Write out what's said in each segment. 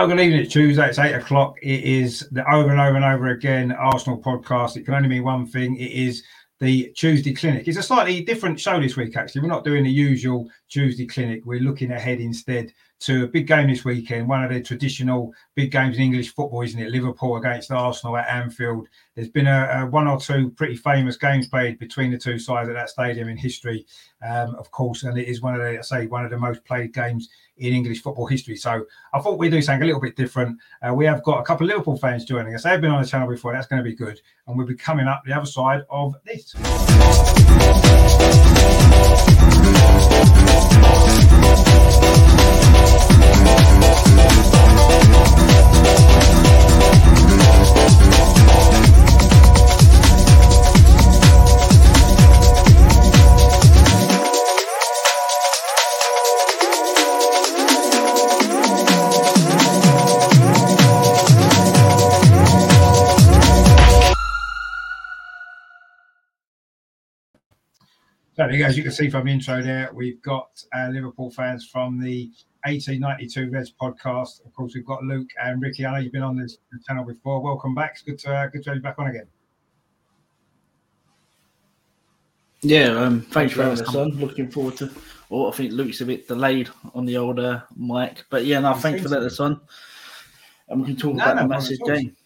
Hello, good evening. It's Tuesday. It's eight o'clock. It is the over and over and over again Arsenal podcast. It can only mean one thing. It is the Tuesday Clinic. It's a slightly different show this week, actually. We're not doing the usual Tuesday Clinic. We're looking ahead instead to a big game this weekend, one of the traditional big games in English football, isn't it? Liverpool against Arsenal at Anfield. There's been a, a one or two pretty famous games played between the two sides at that stadium in history, um, of course, and it is one of the, I say, one of the most played games in English football history. So I thought we'd do something a little bit different. Uh, we have got a couple of Liverpool fans joining us. They've been on the channel before. That's going to be good. And we'll be coming up the other side of this. So, as you can see from the intro there, we've got uh, Liverpool fans from the 1892 Reds podcast. Of course, we've got Luke and Ricky. I know you've been on this channel before. Welcome back. It's good to uh, good to have you back on again. Yeah, um, thanks for having us on. Looking forward to. Well, I think Luke's a bit delayed on the old uh, mic, but yeah, no, thanks for letting us on. And we can talk no, about no, the massive game.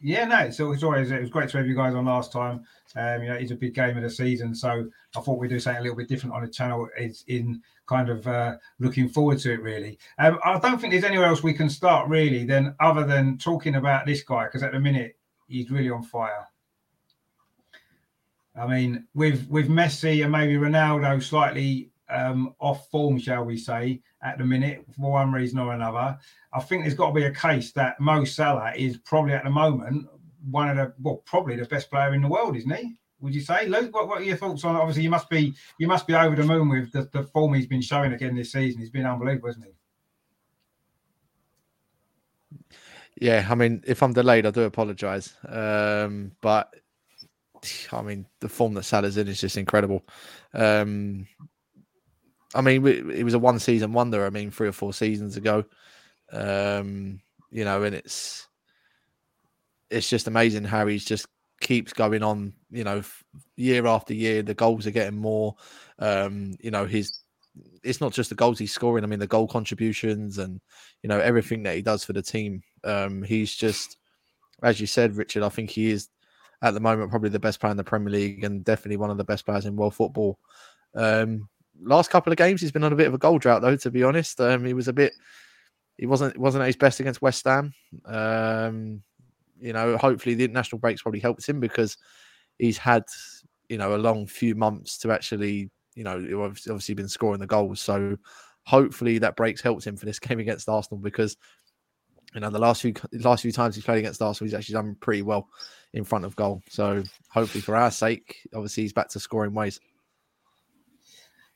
Yeah, no, it's, it's always it was great to have you guys on last time. Um, you know, it's a big game of the season, so I thought we'd do something a little bit different on the channel. It's in kind of uh, looking forward to it, really. Um, I don't think there's anywhere else we can start, really, then other than talking about this guy, because at the minute he's really on fire. I mean, with with Messi and maybe Ronaldo slightly um, off form, shall we say, at the minute for one reason or another, I think there's got to be a case that Mo Salah is probably at the moment one of the well, probably the best player in the world, isn't he? Would you say, Luke? What, what are your thoughts on? Obviously, you must be you must be over the moon with the, the form he's been showing again this season. He's been unbelievable, hasn't he? Yeah, I mean, if I'm delayed, I do apologise. Um, but I mean, the form that Salah's in is just incredible. Um, I mean, it was a one season wonder. I mean, three or four seasons ago, um, you know, and it's it's just amazing how he's just keeps going on. You know, year after year, the goals are getting more. Um, you know, his it's not just the goals he's scoring. I mean, the goal contributions and you know everything that he does for the team. Um, he's just, as you said, Richard. I think he is at the moment probably the best player in the Premier League and definitely one of the best players in world football. Um, last couple of games, he's been on a bit of a goal drought, though. To be honest, um, he was a bit. He wasn't wasn't at his best against West Ham. Um, you know, hopefully the international breaks probably helped him because he's had you know a long few months to actually you know obviously been scoring the goals. So hopefully that breaks helped him for this game against Arsenal because you know the last few last few times he's played against Arsenal he's actually done pretty well in front of goal. So hopefully for our sake, obviously he's back to scoring ways.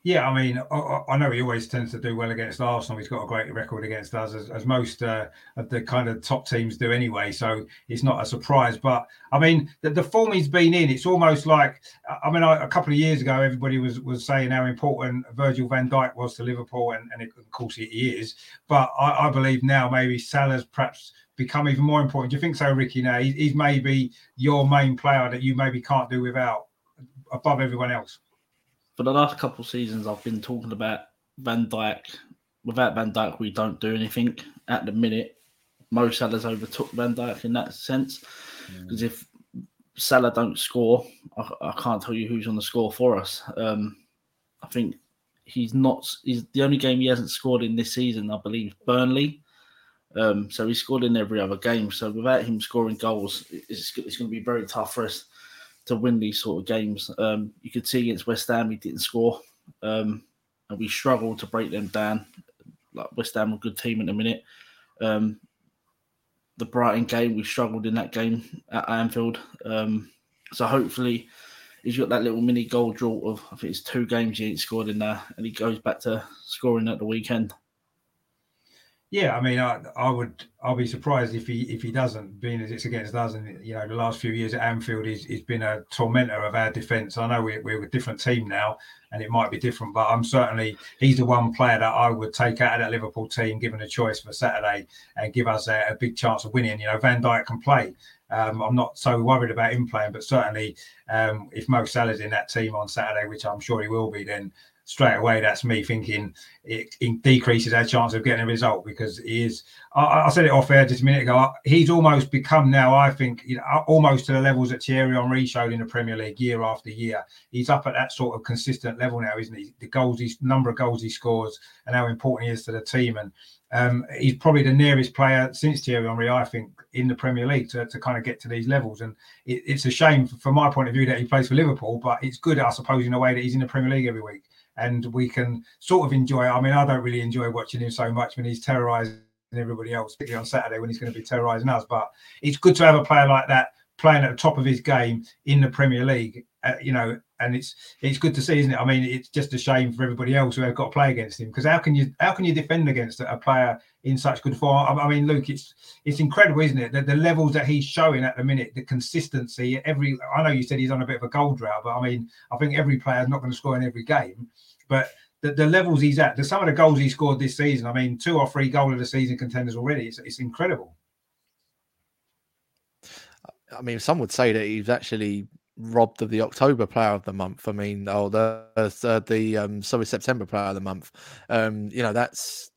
Yeah, I mean, I, I, know he always tends to do well against Arsenal. He's got a great record against us, as, as most uh, of the kind of top teams do anyway. So it's not a surprise. But I mean, the, the form he's been in, it's almost like I mean, I, a couple of years ago, everybody was was saying how important Virgil Van Dijk was to Liverpool, and, and it, of course he is. But I, I, believe now maybe Salah's perhaps become even more important. Do you think so, Ricky? Now he's, he's maybe your main player that you maybe can't do without above everyone else for the last couple of seasons, I've been talking about Van Dijk. Without Van Dijk, we don't do anything at the minute. Mo Salah's overtook Van Dijk in that sense because mm. if Salah don't score, I, I, can't tell you who's on the score for us. Um, I think he's not. He's the only game he hasn't scored in this season, I believe, Burnley. Um, so he scored in every other game. So without him scoring goals, it's, it's going to be very tough for us to win these sort of games. Um, you could see against West Ham, he didn't score, um, and we struggled to break them down. Like West Ham, a good team in a minute. Um, the Brighton game, we struggled in that game at Anfield. Um, so hopefully, he's got that little mini goal draw of I think it's two games he ain't scored in there, and he goes back to scoring at the weekend. Yeah, I mean, I, I would, I'll be surprised if he if he doesn't, being as it's against us, and you know, the last few years at Anfield, he's, he's been a tormentor of our defence. I know we're, we're a different team now, and it might be different, but I'm certainly he's the one player that I would take out of that Liverpool team, given a choice for Saturday, and give us a, a big chance of winning. You know, Van Dijk can play. Um, I'm not so worried about him playing, but certainly um, if Mo Salah's in that team on Saturday, which I'm sure he will be, then straight away, that's me thinking it, it, decreases our chance of getting a result because he is. I, I, said it off air just a minute ago. He's almost become now, I think, you know, almost to the levels that Thierry Henry showed in the Premier League year after year. He's up at that sort of consistent level now, isn't he? The goals, his number of goals he scores, and how important he is to the team. And um, he's probably the nearest player since Thierry Henry, I think, in the Premier League to, to kind of get to these levels. And it, it's a shame from my point of view that he plays for Liverpool, but it's good, I suppose, in a way that he's in the Premier League every week and we can sort of enjoy. I mean, I don't really enjoy watching him so much when he's terrorising everybody else, particularly on Saturday when he's going to be terrorising us. But it's good to have a player like that playing at the top of his game in the Premier League. Uh, you know, and it's it's good to see, isn't it? I mean, it's just a shame for everybody else who have got to play against him because how can you how can you defend against a player in such good form? I, mean, Luke, it's it's incredible, isn't it? The, the levels that he's showing at the minute, the consistency. Every I know you said he's on a bit of a goal drought, but I mean, I think every player is not going to score in every game. But the, the levels he's at, the, some of the goals he scored this season, I mean, two or three goal of the season contenders already. It's, it's incredible. I mean, some would say that he's actually robbed of the October Player of the Month. I mean, oh, the uh, the um, sorry September Player of the Month. Um, you know, that's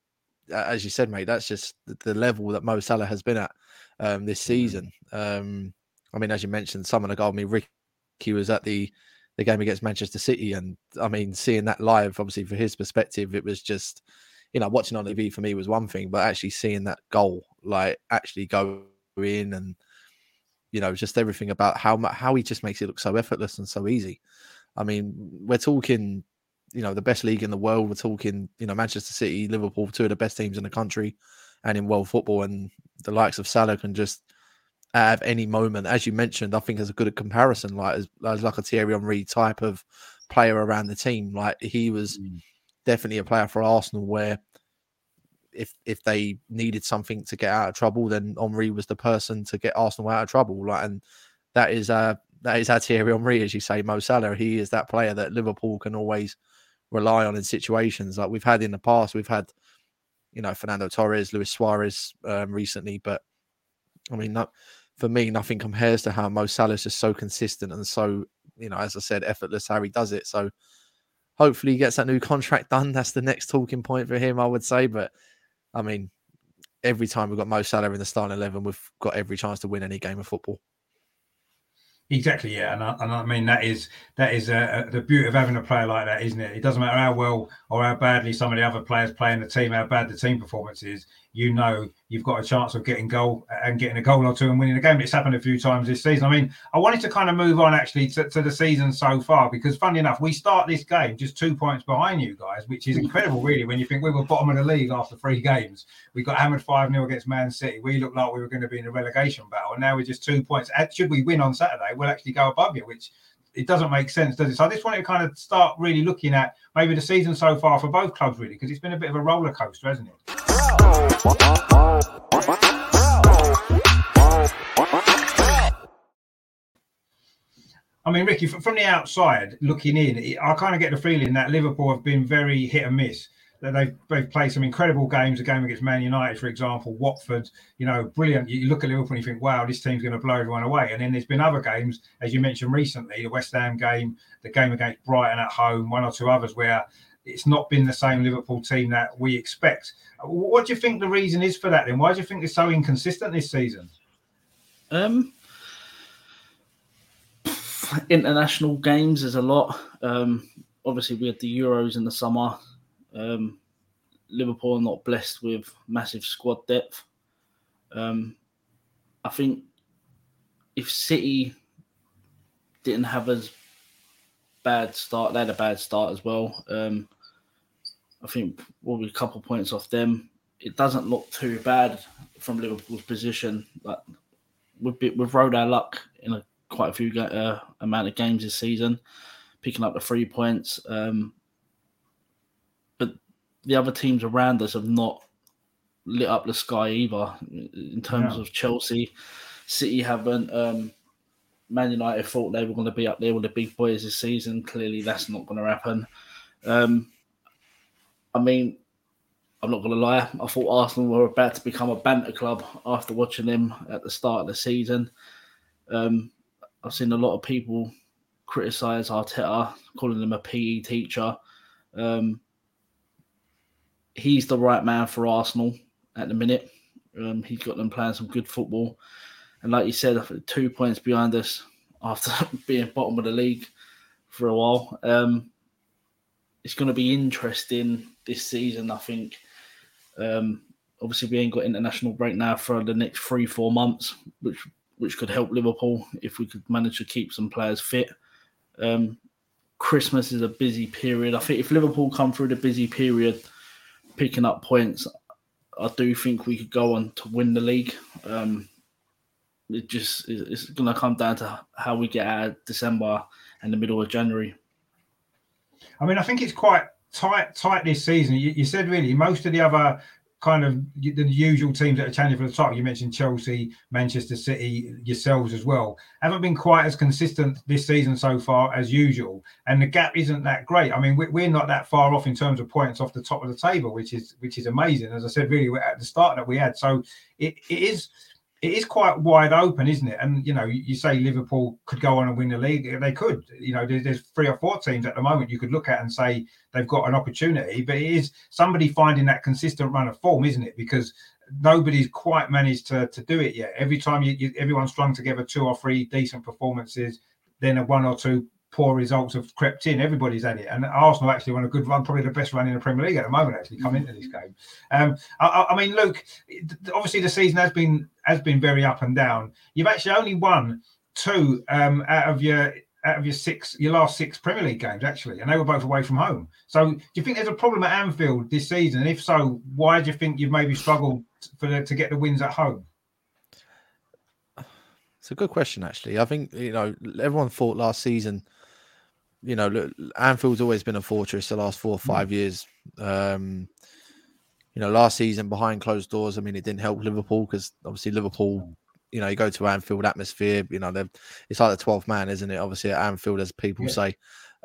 as you said, mate. That's just the level that Mo Salah has been at um, this mm-hmm. season. Um, I mean, as you mentioned, someone of the goal. I mean, Ricky was at the the game against Manchester City. And I mean, seeing that live, obviously, for his perspective, it was just, you know, watching on TV for me was one thing, but actually seeing that goal, like, actually go in and, you know, just everything about how how he just makes it look so effortless and so easy. I mean, we're talking, you know, the best league in the world. We're talking, you know, Manchester City, Liverpool, two of the best teams in the country and in world football. And the likes of Salah can just at any moment. As you mentioned, I think as a good comparison, like as, as like a Thierry Henry type of player around the team. Like he was mm. definitely a player for Arsenal where if if they needed something to get out of trouble, then Henry was the person to get Arsenal out of trouble. Like and that is uh that is Thierry Henry, as you say, Mo Salah. He is that player that Liverpool can always rely on in situations like we've had in the past. We've had, you know, Fernando Torres, Luis Suarez um, recently, but I mean, not, for me, nothing compares to how Mo Salah is just so consistent and so, you know, as I said, effortless how he does it. So hopefully he gets that new contract done. That's the next talking point for him, I would say. But I mean, every time we've got Mo Salah in the starting 11, we've got every chance to win any game of football. Exactly, yeah, and I, and I mean that is that is uh, the beauty of having a player like that, isn't it? It doesn't matter how well or how badly some of the other players play in the team, how bad the team performance is. You know you've got a chance of getting goal uh, and getting a goal or two and winning a game. It's happened a few times this season. I mean, I wanted to kind of move on actually to, to the season so far because, funny enough, we start this game just two points behind you guys, which is incredible, really, when you think we were bottom of the league after three games. We got hammered 5 0 against Man City. We looked like we were going to be in a relegation battle, and now we're just two points. Should we win on Saturday, we'll actually go above you, which it doesn't make sense, does it? So I just wanted to kind of start really looking at maybe the season so far for both clubs, really, because it's been a bit of a roller coaster, hasn't it? I mean, Ricky, from the outside looking in, I kind of get the feeling that Liverpool have been very hit and miss. That they've, they've played some incredible games. A game against Man United, for example, Watford, you know, brilliant. You look at Liverpool and you think, wow, this team's going to blow everyone away. And then there's been other games, as you mentioned recently, the West Ham game, the game against Brighton at home, one or two others where it's not been the same Liverpool team that we expect. What do you think the reason is for that? Then why do you think it's so inconsistent this season? Um, international games is a lot. Um, obviously, we had the Euros in the summer. Um, Liverpool are not blessed with massive squad depth. Um, I think if City didn't have as bad start, they had a bad start as well. Um, I think we'll be a couple points off them. It doesn't look too bad from Liverpool's position. Like we've been, we've rode our luck in a quite a few uh, amount of games this season, picking up the three points. Um, but the other teams around us have not lit up the sky either. In terms Yeah. of Chelsea, City haven't. Um, Man United thought they were going to be up there with the big boys this season. Clearly, that's not going to happen. Um, I mean, I'm not going to lie. I thought Arsenal were about to become a banter club after watching them at the start of the season. Um, I've seen a lot of people criticise Arteta, calling him a PE teacher. Um, he's the right man for Arsenal at the minute. Um, he's got them playing some good football. And like you said, two points behind us after being bottom of the league for a while. Um, it's going to be interesting this season, I think. Um, obviously, we ain't got international break now for the next three, four months, which which could help Liverpool if we could manage to keep some players fit. Um, Christmas is a busy period. I think if Liverpool come through the busy period, picking up points, I do think we could go on to win the league. Um, it just it's going to come down to how we get out of December and the middle of January. I mean, I think it's quite tight tight this season. You, you said really most of the other kind of the usual teams that are challenging for the title. You mentioned Chelsea, Manchester City, yourselves as well. Haven't been quite as consistent this season so far as usual, and the gap isn't that great. I mean, we're, not that far off in terms of points off the top of the table, which is which is amazing. As I said, really at the start that we had, so it, it is it is quite wide open, isn't it? And you know, you, say Liverpool could go on and win the league. Eh, they could. You know, there's, three or four teams at the moment you could look at and say they've got an opportunity. But it is somebody finding that consistent run of form, isn't it? Because nobody's quite managed to, to do it yet. Every time you, you everyone's strung together two or three decent performances, then a one or two poor results have crept in. Everybody's had it, and Arsenal actually won a good run, probably the best run in the Premier League at the moment. Actually, come into this game. Um, I, I mean, Luke, obviously the season has been has been very up and down. You've actually only won two um, out of your out of your six your last six Premier League games actually, and they were both away from home. So, do you think there's a problem at Anfield this season? And if so, why do you think you've maybe struggled for the, to get the wins at home? It's a good question, actually. I think you know everyone thought last season you know, look, Anfield's always been a fortress the last four or five mm. years. Um, you know, last season behind closed doors, I mean, it didn't help Liverpool because obviously Liverpool, you know, you go to Anfield atmosphere, you know, it's like the 12th man, isn't it? Obviously at Anfield, as people yeah. say.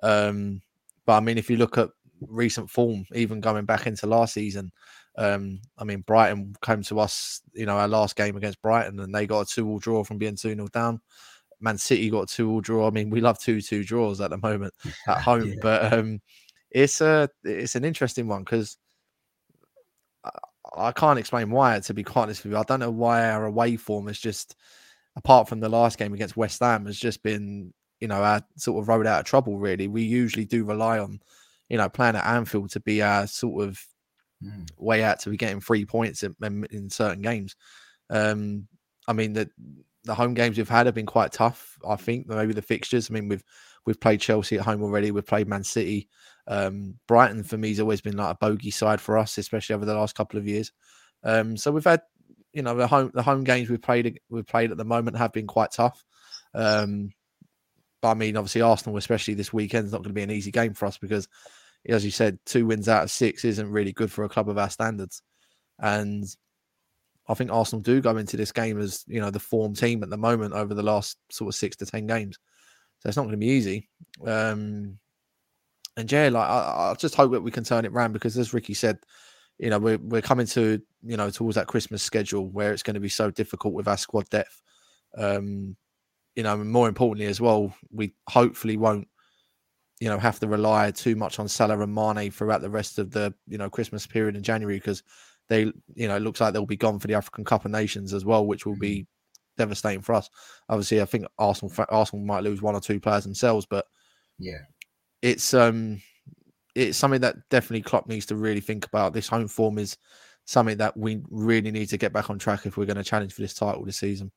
Um, but I mean, if you look at recent form, even going back into last season, um, I mean, Brighton came to us, you know, our last game against Brighton, and they got a two-all draw from being 2 0 down. Man City got two all draw. I mean, we love two two draws at the moment at home, yeah. but um, it's a it's an interesting one because I, I, can't explain why. To be quite honest with you, I don't know why our away form is just apart from the last game against West Ham has just been you know our sort of road out of trouble. Really, we usually do rely on you know playing at Anfield to be our sort of mm. way out to be getting three points in, in certain games. Um, I mean that the home games we've had have been quite tough. I think maybe the fixtures. I mean, we've we've played Chelsea at home already. We've played Man City. Um, Brighton for me has always been like a bogey side for us, especially over the last couple of years. Um, so we've had, you know, the home the home games we've played we've played at the moment have been quite tough. Um, but I mean, obviously Arsenal, especially this weekend, is not going to be an easy game for us because, as you said, two wins out of six isn't really good for a club of our standards. And I think Arsenal do go into this game as you know the form team at the moment over the last sort of six to ten games, so it's not going to be easy. Um, and yeah, like I, I, just hope that we can turn it around because, as Ricky said, you know we're we're coming to you know towards that Christmas schedule where it's going to be so difficult with our squad depth. Um, you know, and more importantly as well, we hopefully won't you know have to rely too much on Salah and Mane throughout the rest of the you know Christmas period in January because they, you know, it looks like they'll be gone for the African Cup of Nations as well, which will be mm-hmm. devastating for us. Obviously, I think Arsenal Arsenal might lose one or two players themselves, but yeah, it's um, it's something that definitely Klopp needs to really think about. This home form is something that we really need to get back on track if we're going to challenge for this title this season.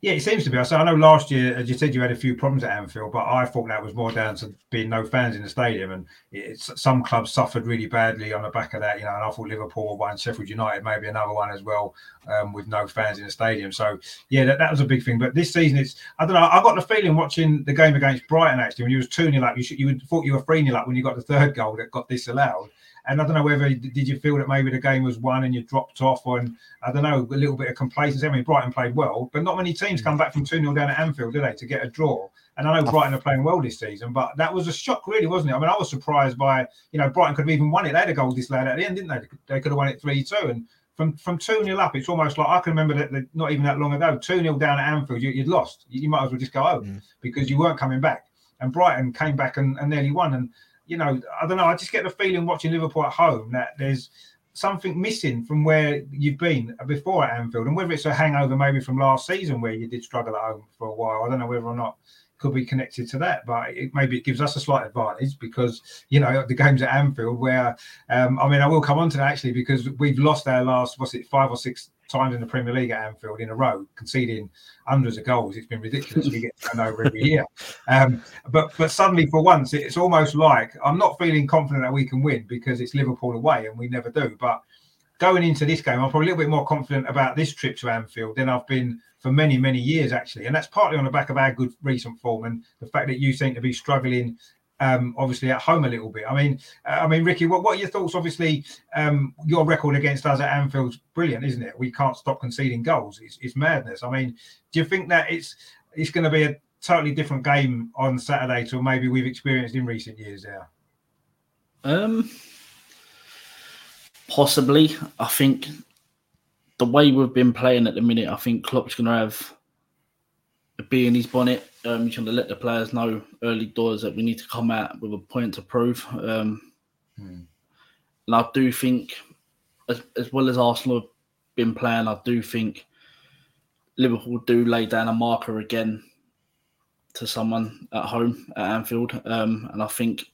Yeah, it seems to be. So I know last year, as you said, you had a few problems at Anfield, but I thought that was more down to being no fans in the stadium, and some clubs suffered really badly on the back of that. You know, and I thought Liverpool one, Sheffield United maybe another one as well, um, with no fans in the stadium. So yeah, that, that was a big thing. But this season, it's I don't know. I got the feeling watching the game against Brighton actually when you was two 0 up, you should, you would thought you were three 0 up when you got the third goal that got disallowed. And I don't know whether did you feel that maybe the game was won and you dropped off, or and I don't know a little bit of complacency. I mean, Brighton played well, but not many teams come back from two 0 down at Anfield, do they, to get a draw? And I know Brighton are playing well this season, but that was a shock, really, wasn't it? I mean, I was surprised by, you know, Brighton could have even won it. They had a goal this lad at the end, didn't they? They could have won it 3 2. And from from 2 0 up, it's almost like I can remember that, that not even that long ago, 2 0 down at Anfield, you, would lost. You, you, might as well just go home mm. because you weren't coming back. And Brighton came back and, and nearly won. And, you know, I don't know, I just get the feeling watching Liverpool at home that there's something missing from where you've been before at Anfield. And whether it's a hangover maybe from last season where you did struggle at home for a while, I don't know whether or not could be connected to that. But it, maybe it gives us a slight advantage because you know the games at Anfield, where um, I mean, I will come on to that actually because we've lost our last what's it five or six times in the Premier League at Anfield in a row, conceding hundreds of goals. It's been ridiculous. we get turned over every year. Um, but but suddenly for once, it's almost like I'm not feeling confident that we can win because it's Liverpool away and we never do. But going into this game, I'm probably a little bit more confident about this trip to Anfield than I've been for many, many years, actually. And that's partly on the back of our good recent form and the fact that you seem to be struggling. Um, obviously at home a little bit. I mean, uh, I mean, Ricky, what, what are your thoughts? Obviously, um, your record against us at Anfield's brilliant, isn't it? We can't stop conceding goals. It's, it's madness. I mean, do you think that it's it's going to be a totally different game on Saturday to maybe we've experienced in recent years there? Um, possibly. I think the way we've been playing at the minute, I think Klopp's going to have a bee in his bonnet. Um, he's going to let the players know early doors that we need to come out with a point to prove. Um, hmm. And I do think, as, as well as Arsenal have been playing, I do think Liverpool do lay down a marker again to someone at home at Anfield. Um, and I think,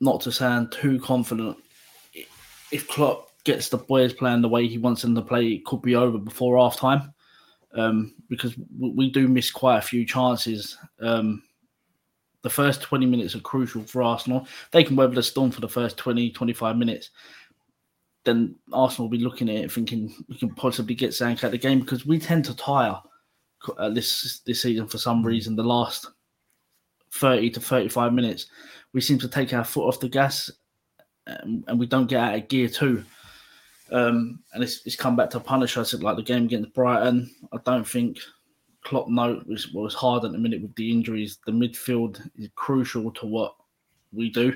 not to sound too confident, if Klopp gets the boys playing the way he wants them to play, it could be over before half time. Um, because we do miss quite a few chances. Um, the first 20 minutes are crucial for Arsenal. They can weather the storm for the first 20, 25 minutes. Then Arsenal will be looking at it thinking we can possibly get something out the game because we tend to tire uh, this this season for some reason. The last 30 to 35 minutes, we seem to take our foot off the gas and, and we don't get out of gear too. Um, and it's, it's come back to punish us like the game against Brighton. I don't think Klopp note was, was hard at the minute with the injuries. The midfield is crucial to what we do.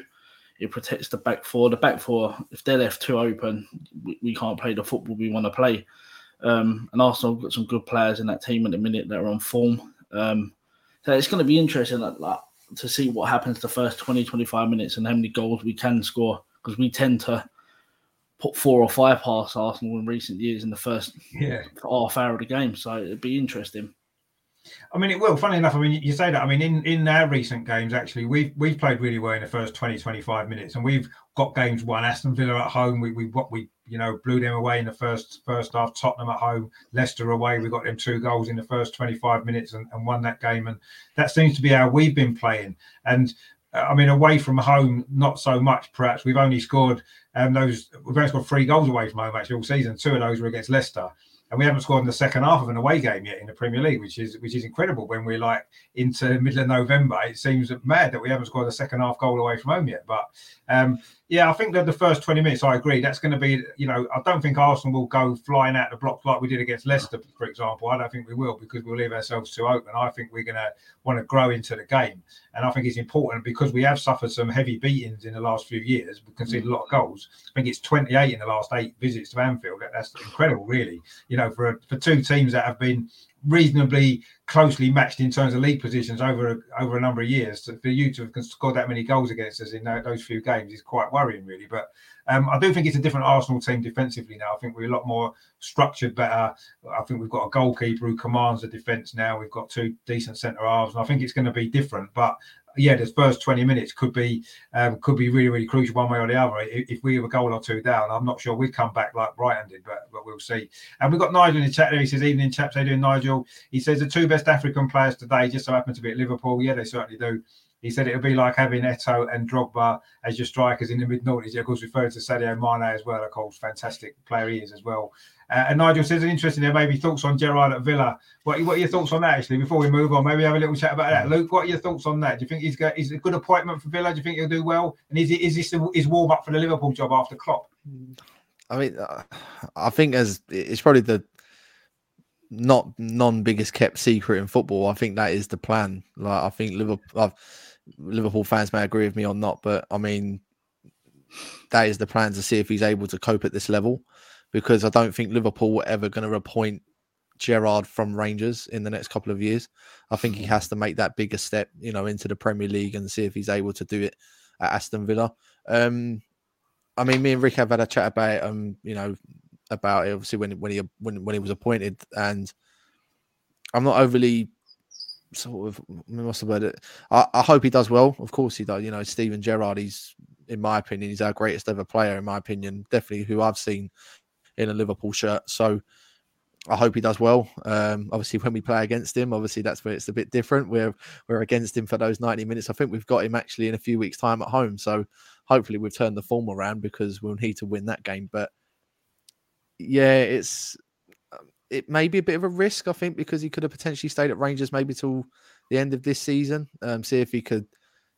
It protects the back four. The back four, if they're left too open, we, we can't play the football we want to play. Um, and Arsenal got some good players in that team at the minute that are on form. Um, so it's going to be interesting like, to see what happens the first 20, 25 minutes and how many goals we can score because we tend to put four or five past Arsenal in recent years in the first yeah. half hour of the game. So it'd be interesting. I mean, it will. Funny enough, I mean, you say that. I mean, in, in our recent games, actually, we've we've played really well in the first 20, 25 minutes, and we've got games won. Aston Villa at home, we we what we you know blew them away in the first first half. Tottenham at home, Leicester away, we got them two goals in the first twenty five minutes and, and won that game. And that seems to be how we've been playing. And I mean, away from home, not so much. Perhaps we've only scored um, those. We've only scored three goals away from home actually all season. Two of those were against Leicester and we haven't scored in the second half of an away game yet in the Premier League, which is which is incredible. When we're like into middle of November, it seems mad that we haven't scored a second half goal away from home yet. But um, yeah, I think that the first 20 minutes, I agree, that's going to be, you know, I don't think Arsenal will go flying out the blocks like we did against Leicester, for example. I don't think we will because we'll leave ourselves too open. I think we're going to want to grow into the game. And I think it's important because we have suffered some heavy beatings in the last few years. We conceded a lot of goals. I think it's 28 in the last eight visits to Anfield. That's incredible, really. You know, for for two teams that have been reasonably closely matched in terms of league positions over over a number of years. So for you to have scored that many goals against us in those few games is quite worrying, really. But um, I do think it's a different Arsenal team defensively now. I think we're a lot more structured, better. I think we've got a goalkeeper who commands the defence now. We've got two decent centre halves, and I think it's going to be different. But yeah, the first 20 minutes could be um, could be really, really crucial one way or the other. If, we have a goal or two down, I'm not sure we'd come back like Brighton did, but, but we'll see. And we've got Nigel in the chat there. He says, Evening, chaps. How you doing, Nigel? He says, The two best African players today just so happen to be at Liverpool. Yeah, they certainly do. He said it would be like having Eto and Drogba as your strikers in the mid noughties. Of course, referring to Sadio Mane as well. Of course, fantastic player he is as well. Uh, and Nigel says, an interesting there, maybe thoughts on Gerrard at Villa. What, what are your thoughts on that, actually, before we move on? Maybe have a little chat about that. Luke, what are your thoughts on that? Do you think he's, got, he's a good appointment for Villa? Do you think he'll do well? And is, is this his warm up for the Liverpool job after Klopp? I mean, uh, I think as it's probably the not non biggest kept secret in football. I think that is the plan. Like I think Liverpool, Liverpool fans may agree with me or not, but I mean that is the plan to see if he's able to cope at this level because I don't think Liverpool were ever going to appoint Gerrard from Rangers in the next couple of years. I think he has to make that bigger step, you know, into the Premier League and see if he's able to do it at Aston Villa. Um, I mean, me and Rick have had a chat about it, um, you know, about it obviously when when he when when he was appointed, and I'm not overly sort of what's the word? I, I hope he does well. Of course he does. You know, Steven Gerrard, he's in my opinion, he's our greatest ever player. In my opinion, definitely who I've seen in a Liverpool shirt. So I hope he does well. Um, obviously, when we play against him, obviously that's where it's a bit different. We're we're against him for those ninety minutes. I think we've got him actually in a few weeks' time at home. So hopefully we've turned the form around because we'll need to win that game. But yeah, it's it may be a bit of a risk, I think, because he could have potentially stayed at Rangers maybe till the end of this season. Um, see if he could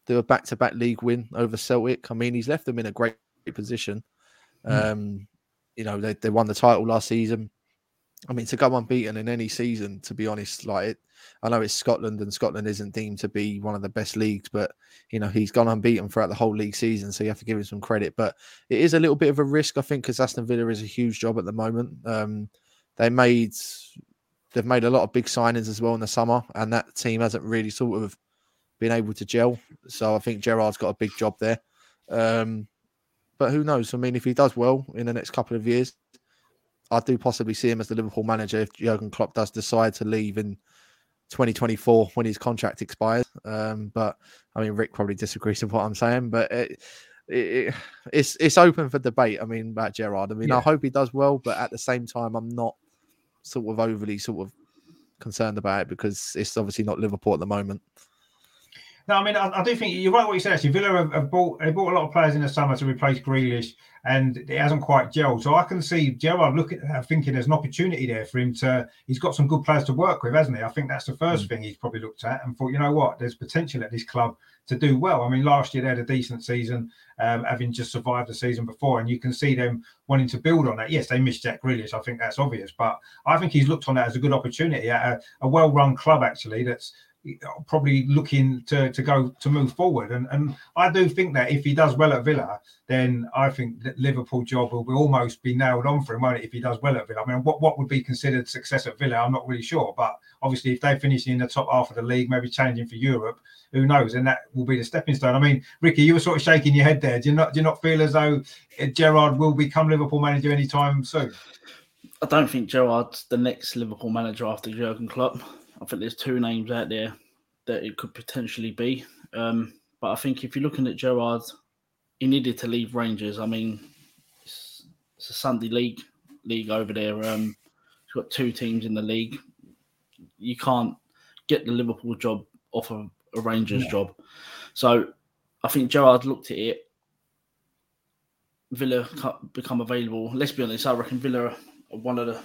do a back-to-back league win over Celtic. I mean, he's left them in a great position. Mm. Um, you know, they, they won the title last season. I mean, to go unbeaten in any season, to be honest, like it, I know it's Scotland and Scotland isn't deemed to be one of the best leagues, but you know he's gone unbeaten throughout the whole league season, so you have to give him some credit. But it is a little bit of a risk, I think, because Aston Villa is a huge job at the moment. Um, they made they've made a lot of big signings as well in the summer, and that team hasn't really sort of been able to gel. So I think Gerrard's got a big job there. Um, but who knows? I mean, if he does well in the next couple of years, I do possibly see him as the Liverpool manager if Jurgen Klopp does decide to leave in 2024 when his contract expires. Um, but I mean, Rick probably disagrees with what I'm saying, but it, it, it's it's open for debate. I mean, about Gerrard. I mean, yeah. I hope he does well, but at the same time, I'm not sort of overly sort of concerned about it because it's obviously not Liverpool at the moment. No, I mean, I, I, do think you're right what you said. Actually, Villa have, have, bought they bought a lot of players in the summer to replace Grealish, and it hasn't quite gelled. So I can see Gerrard looking at uh, thinking there's an opportunity there for him to. He's got some good players to work with, hasn't he? I think that's the first mm. thing he's probably looked at and thought, you know what, there's potential at this club to do well. I mean, last year they had a decent season, um, having just survived the season before, and you can see them wanting to build on that. Yes, they missed Jack Grealish. I think that's obvious, but I think he's looked on that as a good opportunity at a, a well-run club actually that's probably looking to, to go to move forward. And and I do think that if he does well at Villa, then I think that Liverpool job will, almost be nailed on for him, won't it, if he does well at Villa? I mean, what, what would be considered success at Villa? I'm not really sure. But obviously, if they finish in the top half of the league, maybe challenging for Europe, who knows? And that will be the stepping stone. I mean, Ricky, you were sort of shaking your head there. Do you not do you not feel as though uh, Gerrard will become Liverpool manager anytime soon? I don't think Gerrard's the next Liverpool manager after Jurgen Klopp. I think there's two names out there that it could potentially be. Um, but I think if you're looking at Gerrard, he needed to leave Rangers. I mean, it's, it's a Sunday league league over there. Um, he's got two teams in the league. You can't get the Liverpool job off of a Rangers yeah. job. So I think Gerrard looked at it. Villa become available. Let's be honest, I reckon Villa are one of the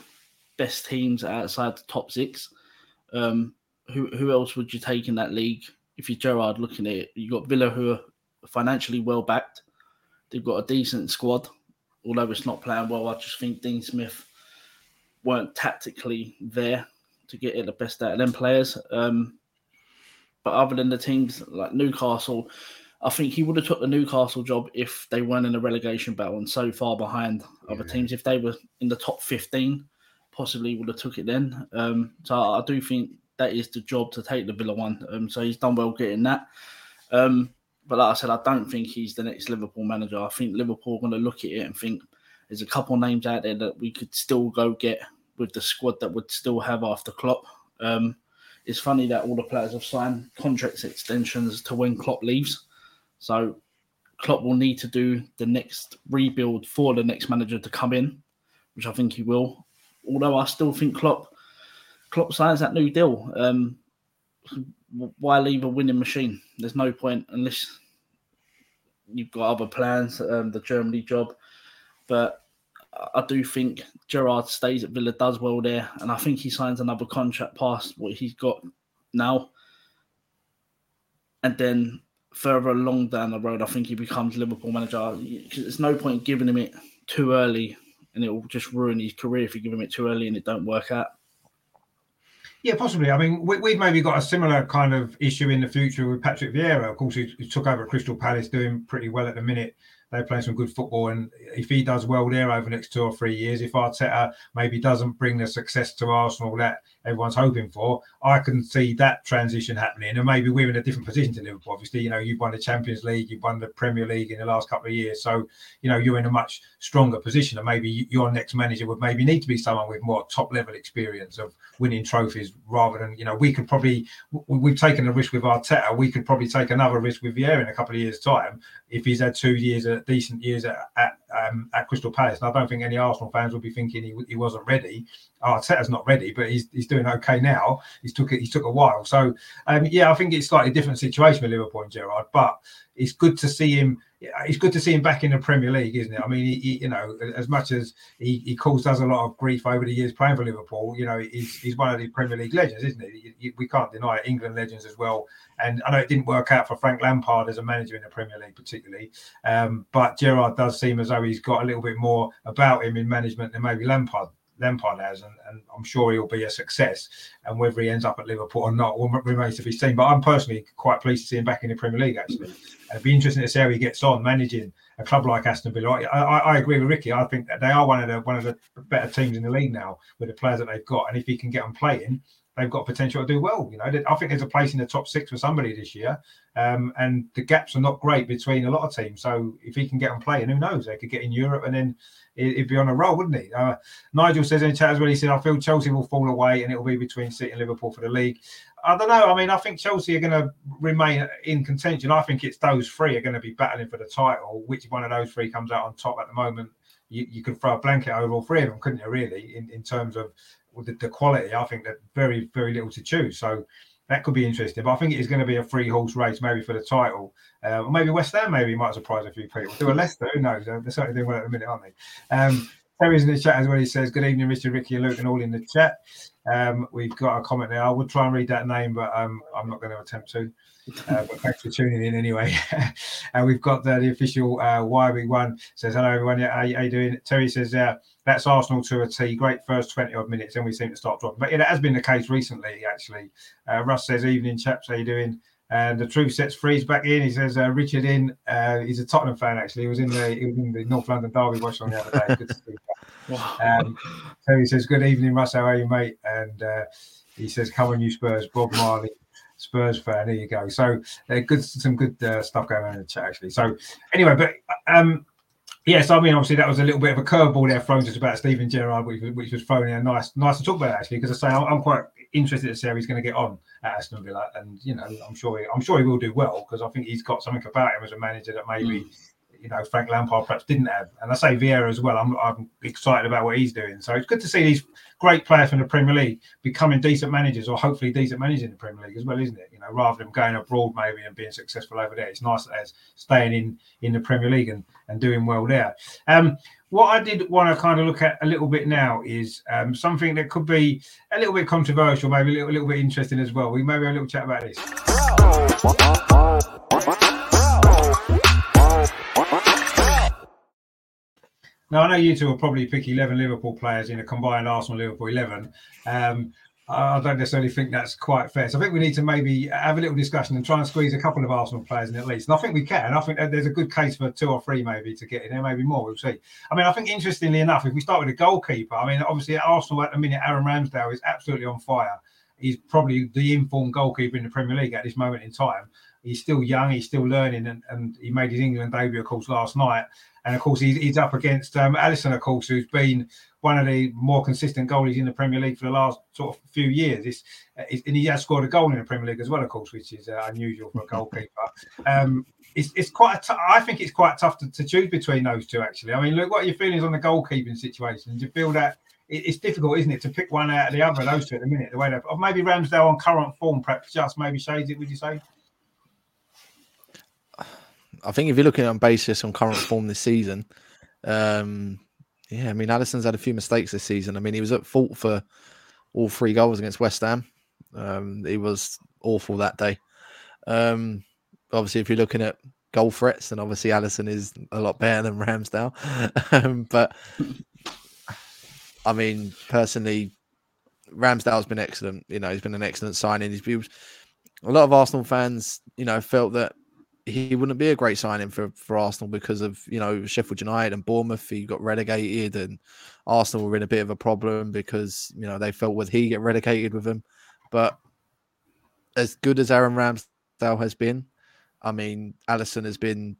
best teams outside the top six. Um, who who else would you take in that league if you're Gerrard looking at it? You got Villa who are financially well backed. They've got a decent squad, although it's not playing well. I just think Dean Smith weren't tactically there to get it the best out of them players. Um, but other than the teams like Newcastle, I think he would have took the Newcastle job if they weren't in a relegation battle and so far behind yeah. other teams. If they were in the top 15, possibly would have took it then. Um, so I do think that is the job to take the Villa one. Um, so he's done well getting that. Um, but like I said, I don't think he's the next Liverpool manager. I think Liverpool are going to look at it and think there's a couple names out there that we could still go get with the squad that would still have after Klopp. Um, it's funny that all the players have signed contract extensions to when Klopp leaves. So Klopp will need to do the next rebuild for the next manager to come in, which I think he will. Although I still think Klopp Klopp signs that new deal. Um, why leave a winning machine? There's no point unless you've got other plans, um, the Germany job. But I do think Gerrard stays at Villa, does well there, and I think he signs another contract past what he's got now. And then further along down the road, I think he becomes Liverpool manager. There's no point giving him it too early, and it will just ruin his career if you give him it too early and it don't work out. Yeah, possibly. I mean, we, have maybe got a similar kind of issue in the future with Patrick Vieira. Of course, he, he took over Crystal Palace, doing pretty well at the minute they're playing some good football. And if he does well there over the next two or three years, if Arteta maybe doesn't bring the success to Arsenal that everyone's hoping for, I can see that transition happening. And maybe we're in a different position to Liverpool. Obviously, you know, you've won the Champions League, you've won the Premier League in the last couple of years. So, you know, you're in a much stronger position. And maybe your next manager would maybe need to be someone with more top level experience of winning trophies rather than, you know, we could probably, we've taken a risk with Arteta. We could probably take another risk with Vieira in a couple of years' time if he's had two years, uh, decent years at, at, um, at Crystal Palace. And I don't think any Arsenal fans will be thinking he, he wasn't ready. Arteta's not ready, but he's, he's doing okay now. He's took it. He took a while. So um, yeah, I think it's slightly different situation with Liverpool and Gerrard, but it's good to see him it's good to see him back in the Premier League, isn't it? I mean, he, he, you know, as much as he, he caused us a lot of grief over the years playing for Liverpool, you know, he's, he's one of the Premier League legends, isn't he? We can't deny it. England legends as well. And I know it didn't work out for Frank Lampard as a manager in the Premier League, particularly. Um, but Gerrard does seem as though he's got a little bit more about him in management than maybe Lampard Lampard has, and, and, I'm sure he'll be a success. And whether he ends up at Liverpool or not will remains to be seen. But I'm personally quite pleased to see him back in the Premier League. Actually, it'd be interesting to see how he gets on managing a club like Aston Villa. I, I, I, agree with Ricky. I think that they are one of the one of the better teams in the league now with the players that they've got. And if he can get them playing, they've got potential to do well. You know, I think there's a place in the top six for somebody this year, um, and the gaps are not great between a lot of teams. So if he can get them playing, who knows? They could get in Europe and then it'd be on a roll, wouldn't he? Uh, Nigel says in chat as well. He said, "I feel Chelsea will fall away, and it will be between City and Liverpool for the league." I don't know. I mean, I think Chelsea are going to remain in contention. I think it's those three are going to be battling for the title. Which one of those three comes out on top at the moment? You, you could throw a blanket over all three of them, couldn't you? Really, in, in terms of the, the quality, I think that very very little to choose. So that could be interesting. But I think it is going to be a three horse race, maybe for the title. Uh, maybe West Ham maybe might surprise a few people. Do a Leicester, who knows? They're certainly doing well at the minute, aren't they? Um, Terry's in the chat as well. He says, Good evening, Richard, Ricky, and Luke, and all in the chat. Um, we've got a comment there. I would try and read that name, but um, I'm not going to attempt to. Uh, but thanks for tuning in anyway. and we've got the, the official uh, YB1 says, Hello, everyone. Yeah, how, how you doing? Terry says, uh, That's Arsenal to a T. Great first 20 odd minutes, and we seem to start dropping. But yeah, that has been the case recently, actually. Uh, Russ says, Evening, chaps. How you doing? And the truth sets freeze back in. He says uh, Richard in. Uh, he's a Tottenham fan actually. He was in the he was in the North London Derby watch on the other day. Good to see wow. um, so he says, "Good evening, Russ. How are you, mate?" And uh, he says, "Come on, you Spurs, Bob Marley." Spurs fan. There you go. So uh, good, some good uh, stuff going on in the chat actually. So anyway, but um, yes, I mean obviously that was a little bit of a curveball there thrown just about Steven Gerrard, which, which was thrown in. Nice, nice to talk about actually because I say I'm, I'm quite interested to see how he's going to get on at Aston Villa, and you know, I'm sure he, I'm sure he will do well because I think he's got something about him as a manager that maybe. Mm. You know, Frank Lampard perhaps didn't have, and I say Vieira as well. I'm, I'm excited about what he's doing. So it's good to see these great players from the Premier League becoming decent managers, or hopefully decent managers in the Premier League as well, isn't it? You know, rather than going abroad maybe and being successful over there, it's nice that as staying in in the Premier League and, and doing well there. Um, what I did want to kind of look at a little bit now is um, something that could be a little bit controversial, maybe a little, a little bit interesting as well. We maybe have a little chat about this. Now I know you two will probably pick eleven Liverpool players in a combined Arsenal Liverpool eleven. Um, I don't necessarily think that's quite fair. So I think we need to maybe have a little discussion and try and squeeze a couple of Arsenal players in at least. And I think we can. I think there's a good case for two or three maybe to get in there, maybe more. We'll see. I mean, I think interestingly enough, if we start with the goalkeeper, I mean, obviously at Arsenal at the minute, Aaron Ramsdale is absolutely on fire. He's probably the informed goalkeeper in the Premier League at this moment in time. He's still young, he's still learning, and, and he made his England debut, of course, last night. And of course, he's, he's up against um, Alisson, of course, who's been one of the more consistent goalies in the Premier League for the last sort of few years. It's, it's, and he has scored a goal in the Premier League as well, of course, which is uh, unusual for a goalkeeper. Um, it's, it's quite. T- I think it's quite tough to, to, choose between those two. Actually, I mean, look, what are your feelings on the goalkeeping situation? Do you feel that it, it's difficult, isn't it, to pick one out of the other. Those two at the minute, the way they, maybe Ramsdale on current form, perhaps just maybe shades it. Would you say? I think if you're looking on basis on current form this season, um, yeah, I mean Alisson's had a few mistakes this season. I mean he was at fault for all three goals against West Ham. Um, he was awful that day. Um, obviously, if you're looking at goal threats, then obviously Alisson is a lot better than Ramsdale. um, but I mean, personally, Ramsdale's been excellent. You know, he's been an excellent signing. He's been, a lot of Arsenal fans, you know, felt that he wouldn't be a great signing for, for Arsenal because of you know Sheffield United and Bournemouth. He got relegated, and Arsenal were in a bit of a problem because you know they felt would he get relegated with him. But as good as Aaron Ramsdale has been, I mean Alisson has been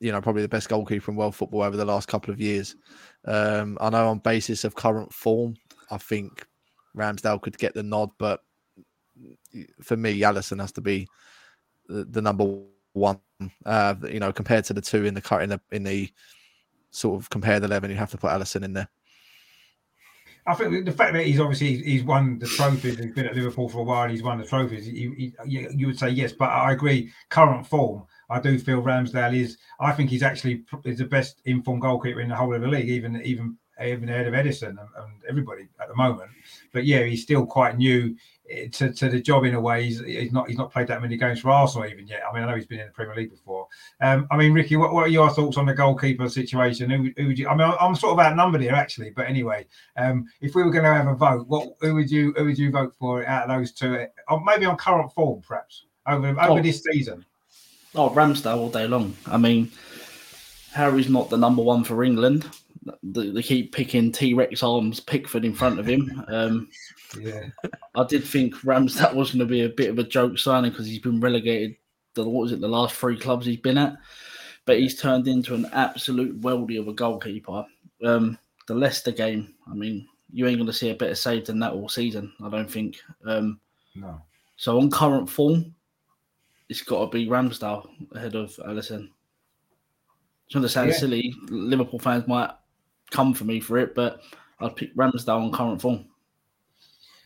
you know probably the best goalkeeper in world football over the last couple of years. Um, I know on basis of current form, I think Ramsdale could get the nod, but for me, Alisson has to be the, the number one. Uh, you know, compared to the two in the in the in the sort of compared eleven, you have to put Alisson in there. I think the fact that he's obviously he's won the trophies, he's been at Liverpool for a while, he's won the trophies. You, you, you would say yes, but I agree. Current form, I do feel Ramsdale is. I think he's actually is the best informed goalkeeper in the whole of the league, even even even ahead of Ederson and, and everybody at the moment. But yeah, he's still quite new to, to the job in a way. He's, he's not he's not played that many games for Arsenal even yet. I mean, I know he's been in the Premier League before. Um, I mean, Ricky, what, what are your thoughts on the goalkeeper situation? Who, who would you? I mean, I'm sort of outnumbered here actually, but anyway, um, if we were going to have a vote, what who would you who would you vote for out of those two? Or maybe on current form, perhaps over over oh, this season. Oh, Ramsdale all day long. I mean, Harry's not the number one for England. They keep picking T Rex arms Pickford in front of him. Um, yeah, I did think Ramsdale was going to be a bit of a joke signing because he's been relegated. The, what was it? The last three clubs he's been at, but he's turned into an absolute weldy of a goalkeeper. Um, the Leicester game. I mean, you ain't going to see a better save than that all season. I don't think. Um, no. So on current form, it's got to be Ramsdale ahead of Alisson. So the sound yeah. silly. Liverpool fans might come for me for it, but I'd pick Ramsdale on current form.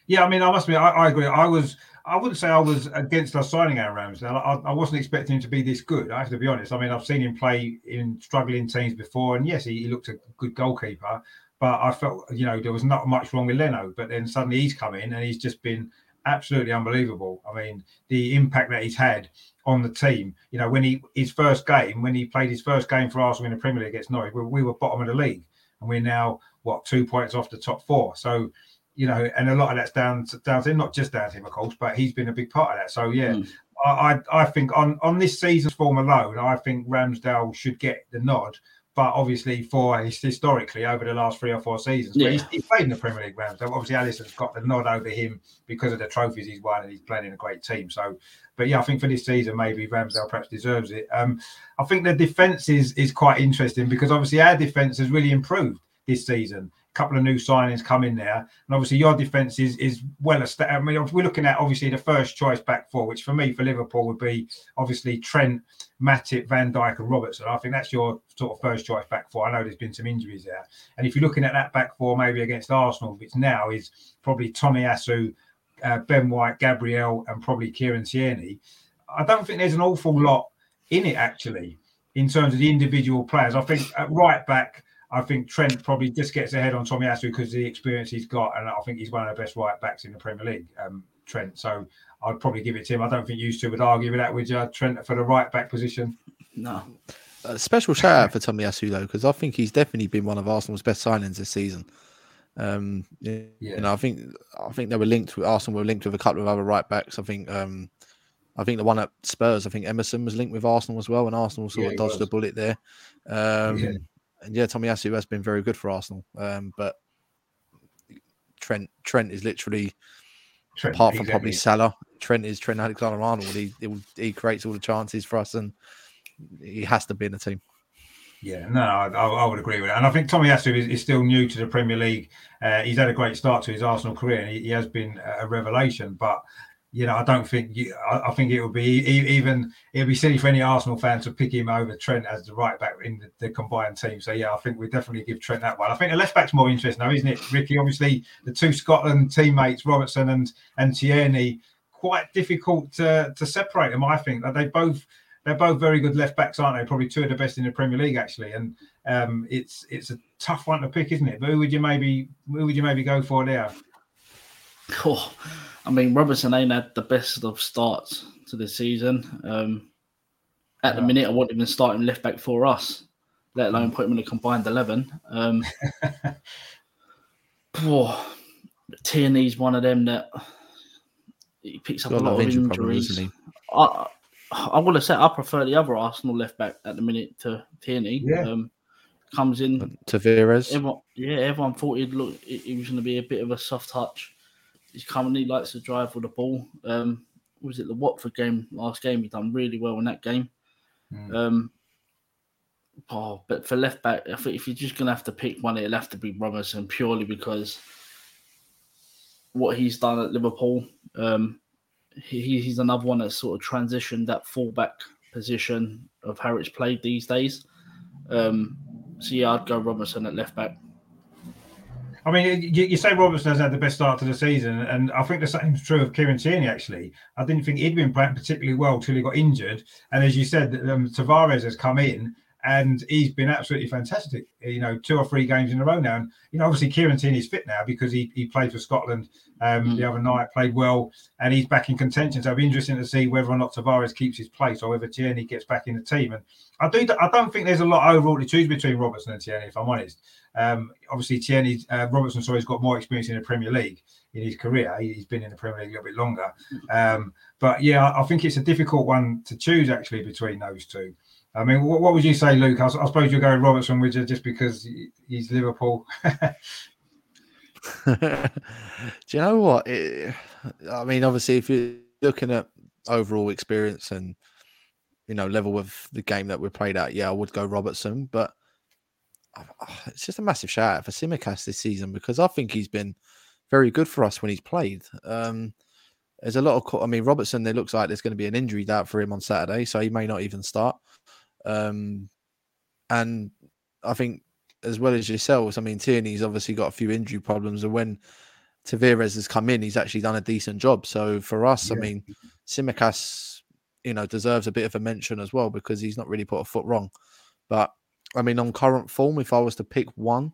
Yeah, I mean, I must be. I, I, agree. I was. I wouldn't say I was against us signing Aaron Ramsdale. I, I, wasn't expecting him to be this good. I have to be honest. I mean, I've seen him play in struggling teams before, and yes, he, he looked a good goalkeeper. But I felt, you know, there was not much wrong with Leno. But then suddenly he's come in and he's just been absolutely unbelievable. I mean, the impact that he's had on the team. You know, when he his first game, when he played his first game for Arsenal in the Premier League against Norwich, we, we were bottom of the league, and we're now what two points off the top four. So you know, and a lot of that's down to, down to him, not just down to him, of course, but he's been a big part of that. So yeah, mm. I, I think on on this season's form alone, I think Ramsdale should get the nod. But obviously, for historically over the last three or four seasons, yeah. he's, he's, played in the Premier League Ramsdale. Obviously, Alisson's got the nod over him because of the trophies he's won, and he's playing in a great team. So, but yeah, I think for this season, maybe Ramsdale perhaps deserves it. Um, I think the defense is is quite interesting because obviously our defense has really improved this season couple of new signings come in there, and obviously your defense is is well established. I mean, we're looking at obviously the first choice back four, which for me for Liverpool would be obviously Trent, Matip, Van Dijk, and Robertson. I think that's your sort of first choice back four. I know there's been some injuries there, and if you're looking at that back four, maybe against Arsenal, which now is probably Tomiyasu, uh, Ben White, Gabriel, and probably Kieran Tierney. I don't think there's an awful lot in it actually in terms of the individual players. I think at right back I think Trent probably just gets ahead on Tomiyasu because of the experience he's got, and I think he's one of the best right backs in the Premier League. Um, Trent, so I'd probably give it to him. I don't think you two would argue with that, would you, Trent, for the right back position? No. A special shout out for Tomiyasu though, because I think he's definitely been one of Arsenal's best signings this season. Um, yeah. you know, I think I think they were linked with Arsenal were linked with a couple of other right backs. I think um, I think the one at Spurs, I think Emerson was linked with Arsenal as well, and Arsenal sort yeah, of dodged a bullet there. Um, yeah and yeah, Tomiyasu has been very good for Arsenal. Um, but Trent Trent is literally Trent, apart from probably Salah, Trent is Trent Alexander Arnold. He, he, he creates all the chances for us, and he has to be in the team. Yeah, no, I, I, would agree with that. And I think Tomiyasu is, is still new to the Premier League. Uh, he's had a great start to his Arsenal career, and he, he has been a revelation. But you know, I don't think you, I, I, think it would be even it would be silly for any Arsenal fan to pick him over Trent as the right back in the, the, combined team. So yeah, I think we definitely give Trent that one. I think the left back's more interesting now, isn't it, Ricky? Obviously, the two Scotland teammates, Robertson and and Tierney, quite difficult to, to separate them. I think that they both they're both very good left backs, aren't they? Probably two of the best in the Premier League actually, and um, it's it's a tough one to pick, isn't it? But who would you maybe who would you maybe go for there? Oh. I mean, Robertson ain't had the best of starts to this season. Um, at the minute, I wouldn't even start him left back for us, let alone put him in a combined 11. Um, oh, Tierney's one of them that he picks up a lot, of injuries. Problem, I, I want to say I prefer the other Arsenal left back at the minute to Tierney. Yeah. Um, comes in. Tavares. Everyone, yeah, everyone thought he'd look. He was going to be a bit of a soft touch he currently likes to drive with the ball. Um, was it the Watford game last game? He done really well in that game. Mm. Um, oh, but for left back, I think if you're just gonna have to pick one, it'll have to be Robertson purely because what he's done at Liverpool. Um, he, he's another one that's sort of transitioned that fullback position of how it's played these days. Um, so yeah, I'd go Robertson at left back. I mean, you, you, say Robertson has had the best start to the season, and I think the same is true of Kieran Tierney. Actually, I didn't think he'd been playing particularly well till he got injured, and as you said, um, Tavares has come in and he's been absolutely fantastic. You know, two or three games in a row now, and you know, obviously Kieran Tierney's fit now because he, he played for Scotland um, mm. the other night, played well, and he's back in contention. So it'll be interesting to see whether or not Tavares keeps his place or whether Tierney gets back in the team. And I do, I don't think there's a lot overall to choose between Robertson and Tierney, if I'm honest. Um, obviously, Tierney uh, Robertson, sorry, has got more experience in the Premier League in his career. He's been in the Premier League a little bit longer. Um, but yeah, I think it's a difficult one to choose actually between those two. I mean, what, what would you say, Luke? I, I suppose you're going Robertson, would you, just because he's Liverpool? Do you know what? It, I mean, obviously, if you're looking at overall experience and you know level of the game that we played at, yeah, I would go Robertson. But it's just a massive shout out for Tsimikas this season because I think he's been very good for us when he's played. Um, there's a lot of, I mean, Robertson. It looks like there's going to be an injury doubt for him on Saturday, so he may not even start. Um, and I think, as well as yourselves, I mean, Tierney's obviously got a few injury problems, and when Tavares has come in, he's actually done a decent job. So for us, yeah. I mean, Tsimikas, you know, deserves a bit of a mention as well because he's not really put a foot wrong. But I mean, on current form, if I was to pick one,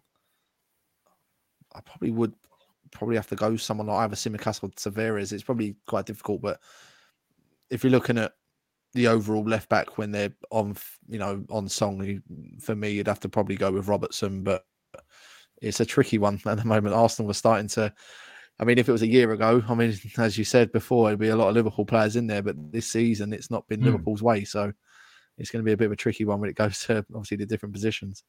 I probably would probably have to go someone like either Tsimikas or Tavares. It's probably quite difficult, but if you're looking at the overall left back when they're on, you know, on song, for me, you'd have to probably go with Robertson, but it's a tricky one at the moment. Arsenal was starting to. I mean, if it was a year ago, I mean, as you said before, it'd be a lot of Liverpool players in there, but this season it's not been mm. Liverpool's way. So it's going to be a bit of a tricky one when it goes to obviously the different positions.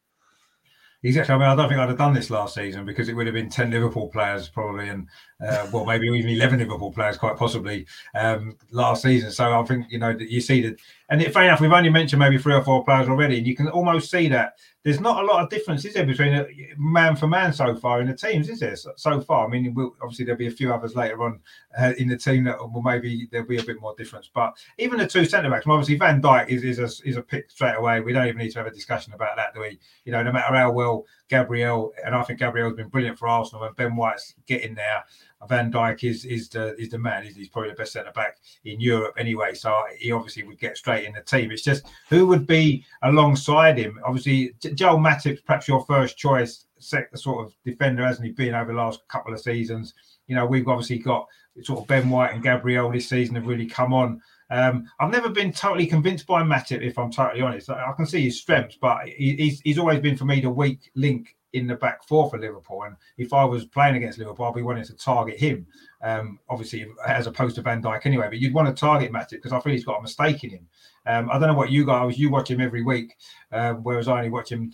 Exactly. I mean, I don't think I'd have done this last season because it would have been 10 Liverpool players probably, and uh, well, maybe even 11 Liverpool players quite possibly um, last season. So I think, you know, that you see that. And it, fair enough, we've only mentioned maybe three or four players already, and you can almost see that there's not a lot of difference, is there, between a, man for man so far in the teams, is there? So, so far, I mean, we'll, obviously there'll be a few others later on uh, in the team that will maybe there'll be a bit more difference. But even the two centre backs, obviously Van Dijk is is a, is a pick straight away. We don't even need to have a discussion about that, do we? You know, no matter how well Gabriel, and I think Gabriel's been brilliant for Arsenal, and Ben White's getting there. Van Dijk is is the is the man. He's, he's probably the best centre back in Europe anyway. So he obviously would get straight in the team. It's just who would be alongside him. Obviously, Joel Matip, perhaps your first choice, sort of defender, hasn't he been over the last couple of seasons? You know, we've obviously got sort of Ben White and Gabriel this season have really come on. Um, I've never been totally convinced by Matip, if I'm totally honest. I, I can see his strengths, but he, he's, he's always been for me the weak link in the back four for Liverpool. And if I was playing against Liverpool, I'd be wanting to target him, um, obviously, as opposed to Van Dijk anyway. But you'd want to target Matip because I feel he's got a mistake in him. Um, I don't know what you guys, you watch him every week, uh, whereas I only watch him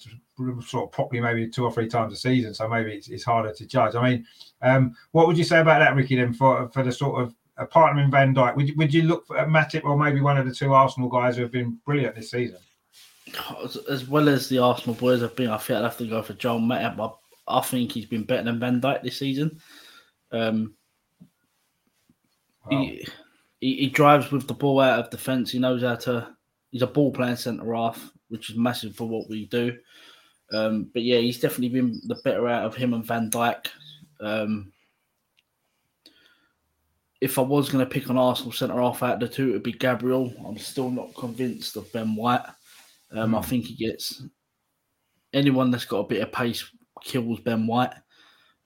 sort of properly maybe two or three times a season. So maybe it's, it's harder to judge. I mean, um, what would you say about that, Ricky, then, for, for the sort of partner in Van Dijk? Would you, would you look at Matip or maybe one of the two Arsenal guys who have been brilliant this season? As well as the Arsenal boys have been, I think I'd have to go for Joel Matip. I, I think he's been better than Van Dijk this season. Um, wow. he, he, he drives with the ball out of defence. He knows how to. He's a ball playing centre half, which is massive for what we do. Um, but yeah, he's definitely been the better out of him and Van Dijk. Um, if I was going to pick an Arsenal centre half out of the two, it would be Gabriel. I'm still not convinced of Ben White. Um. I hmm. think he gets anyone that's got a bit of pace kills Ben White.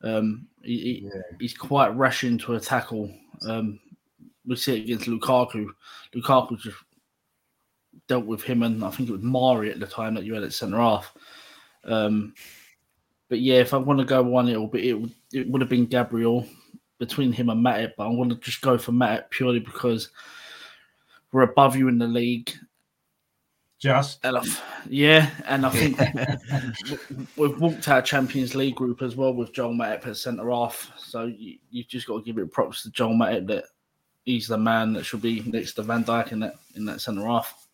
Um, he, yeah. he's quite rushing to a tackle. Um, we see it against Lukaku. Lukaku just dealt with him, and I think it was Mari at the time that you had at centre half. Um, but yeah, if I want to go one, it will be it would, it would have been Gabriel between him and Matip, but I want to just go for Matip purely because we're above you in the league. Just and yeah, and I think we've walked our Champions League group as well with Joel Matip as centre half. So you, you just got to give it props to Joel Matip that he's the man that should be next to Van Dijk in that in that centre half.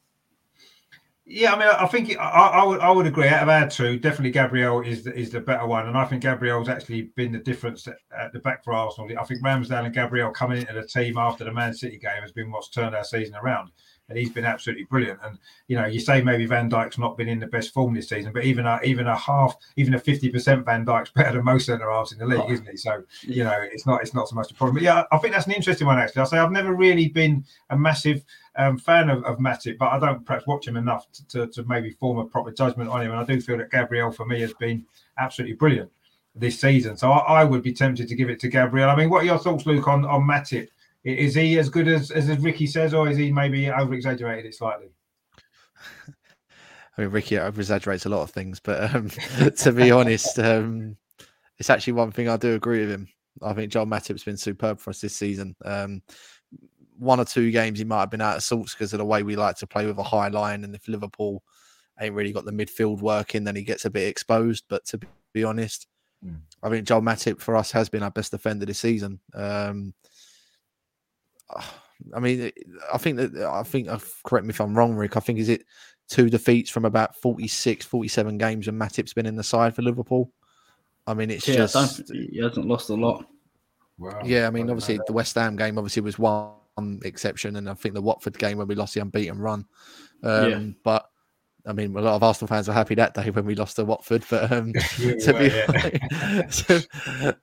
Yeah, I mean, I think I, I, would I would agree. Out of our two, definitely Gabriel is the, is the better one, and I think Gabriel's actually been the difference at, at, the back for Arsenal. I think Ramsdale and Gabriel coming into the team after the Man City game has been what's turned our season around and he's been absolutely brilliant. And you know, you say maybe Van Dijk's not been in the best form this season, but even a even a half, even a fifty percent Van Dijk's better than most centre halves in the league, oh. isn't he? So you know, it's not it's not so much a problem. But yeah, I think that's an interesting one actually. I say I've never really been a massive um, fan of, of Matip, but I don't perhaps watch him enough to, to, to maybe form a proper judgment on him. And I do feel that Gabriel for me has been absolutely brilliant this season. So I, I, would be tempted to give it to Gabriel. I mean, what are your thoughts, Luke, on, on Matip? Is he as good as, as Ricky says, or is he maybe over exaggerated it slightly? I mean, Ricky over exaggerates a lot of things, but um, to be honest, um, it's actually one thing I do agree with him. I think Joel Matip's been superb for us this season. Um, one or two games he might have been out of sorts because of the way we like to play with a high line, and if Liverpool ain't really got the midfield working, then he gets a bit exposed. But to be honest, mm. I think Joel Matip for us has been our best defender this season. Um, I mean, I think that I think uh, correct me if I'm wrong, Rick. I think is it two defeats from about 46, 47 games when Matip's been in the side for Liverpool. I mean, it's yeah, just he hasn't lost a lot. Wow. Yeah, I mean, obviously the West Ham game obviously was one exception, and I think the Watford game when we lost the unbeaten run. Um, yeah. But I mean, a lot of Arsenal fans were happy that day when we lost to Watford. But um, to be, yeah. so,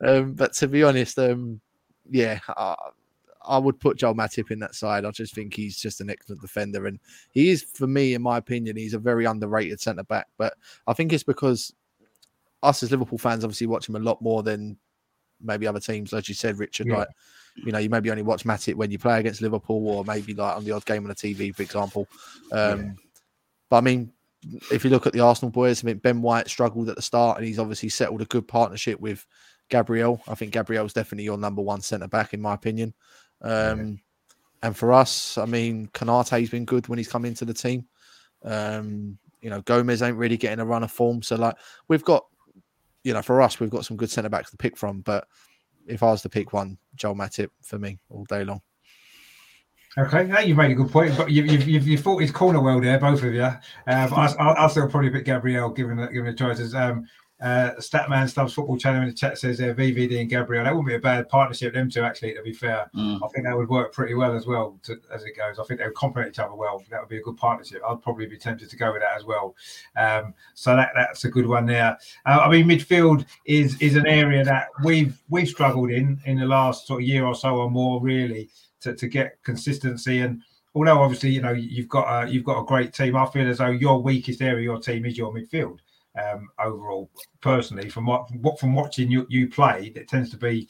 um, but to be honest, um, yeah, uh, I would put Joel Matip in that side. I just think he's just an excellent defender, and he is, for me, in my opinion, he's a very underrated centre back. But I think it's because us as Liverpool fans obviously watch him a lot more than maybe other teams, as you said, Richard. Yeah. Like, you know, you maybe only watch Matip when you play against Liverpool, or maybe like on the odd game on the TV, for example. Um, yeah. But I mean, if you look at the Arsenal boys, I mean, Ben White struggled at the start, and he's obviously settled a good partnership with Gabriel. I think Gabriel's definitely your number one centre back, in my opinion. Um, yeah. And for us, I mean, Konate's been good when he's come into the team. Um, you know, Gomez ain't really getting a run of form. So, like, we've got, you know, for us, we've got some good centre backs to pick from. But if I was to pick one, Joel Matip for me all day long. Okay, now you've made a good point. But you, you've, you've, you've fought his corner well there, both of you. Um, I, I'll, still probably pick Gabriel given the, given the choices. Um, uh, Statman Stubbs Football Channel in the chat says there, VVD and Gabriel. That wouldn't be a bad partnership, them two, actually, to be fair. Mm. I think that would work pretty well as well to, as it goes. I think they would complement each other well. That would be a good partnership. I'd probably be tempted to go with that as well. Um, so that that's a good one there. Uh, I mean, midfield is is an area that we've we've struggled in in the last sort of year or so or more, really, to, to get consistency. And although obviously, you know, you've got a, you've got a great team, I feel as though your weakest area, of your team is your midfield um, overall. Personally, from what from watching you, you play, it tends to be.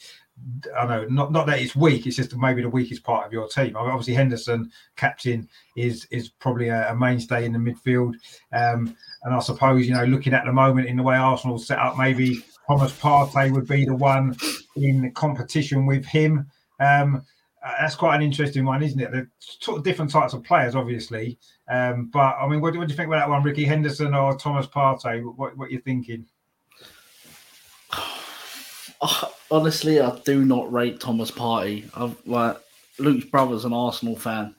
I know not not that it's weak. It's just maybe the weakest part of your team. Obviously, Henderson, captain, is is probably a, a mainstay in the midfield. Um, and I suppose you know, looking at the moment in the way Arsenal set up, maybe Thomas Partey would be the one in competition with him. Um, uh, that's quite an interesting one, isn't it? They're sort of different types of players, obviously. Um, but I mean, what, what, do you think about that one, Ricky Henderson or Thomas Partey? What, what are you thinking? Honestly, I do not rate Thomas Partey. I've like Luke's brother's an Arsenal fan,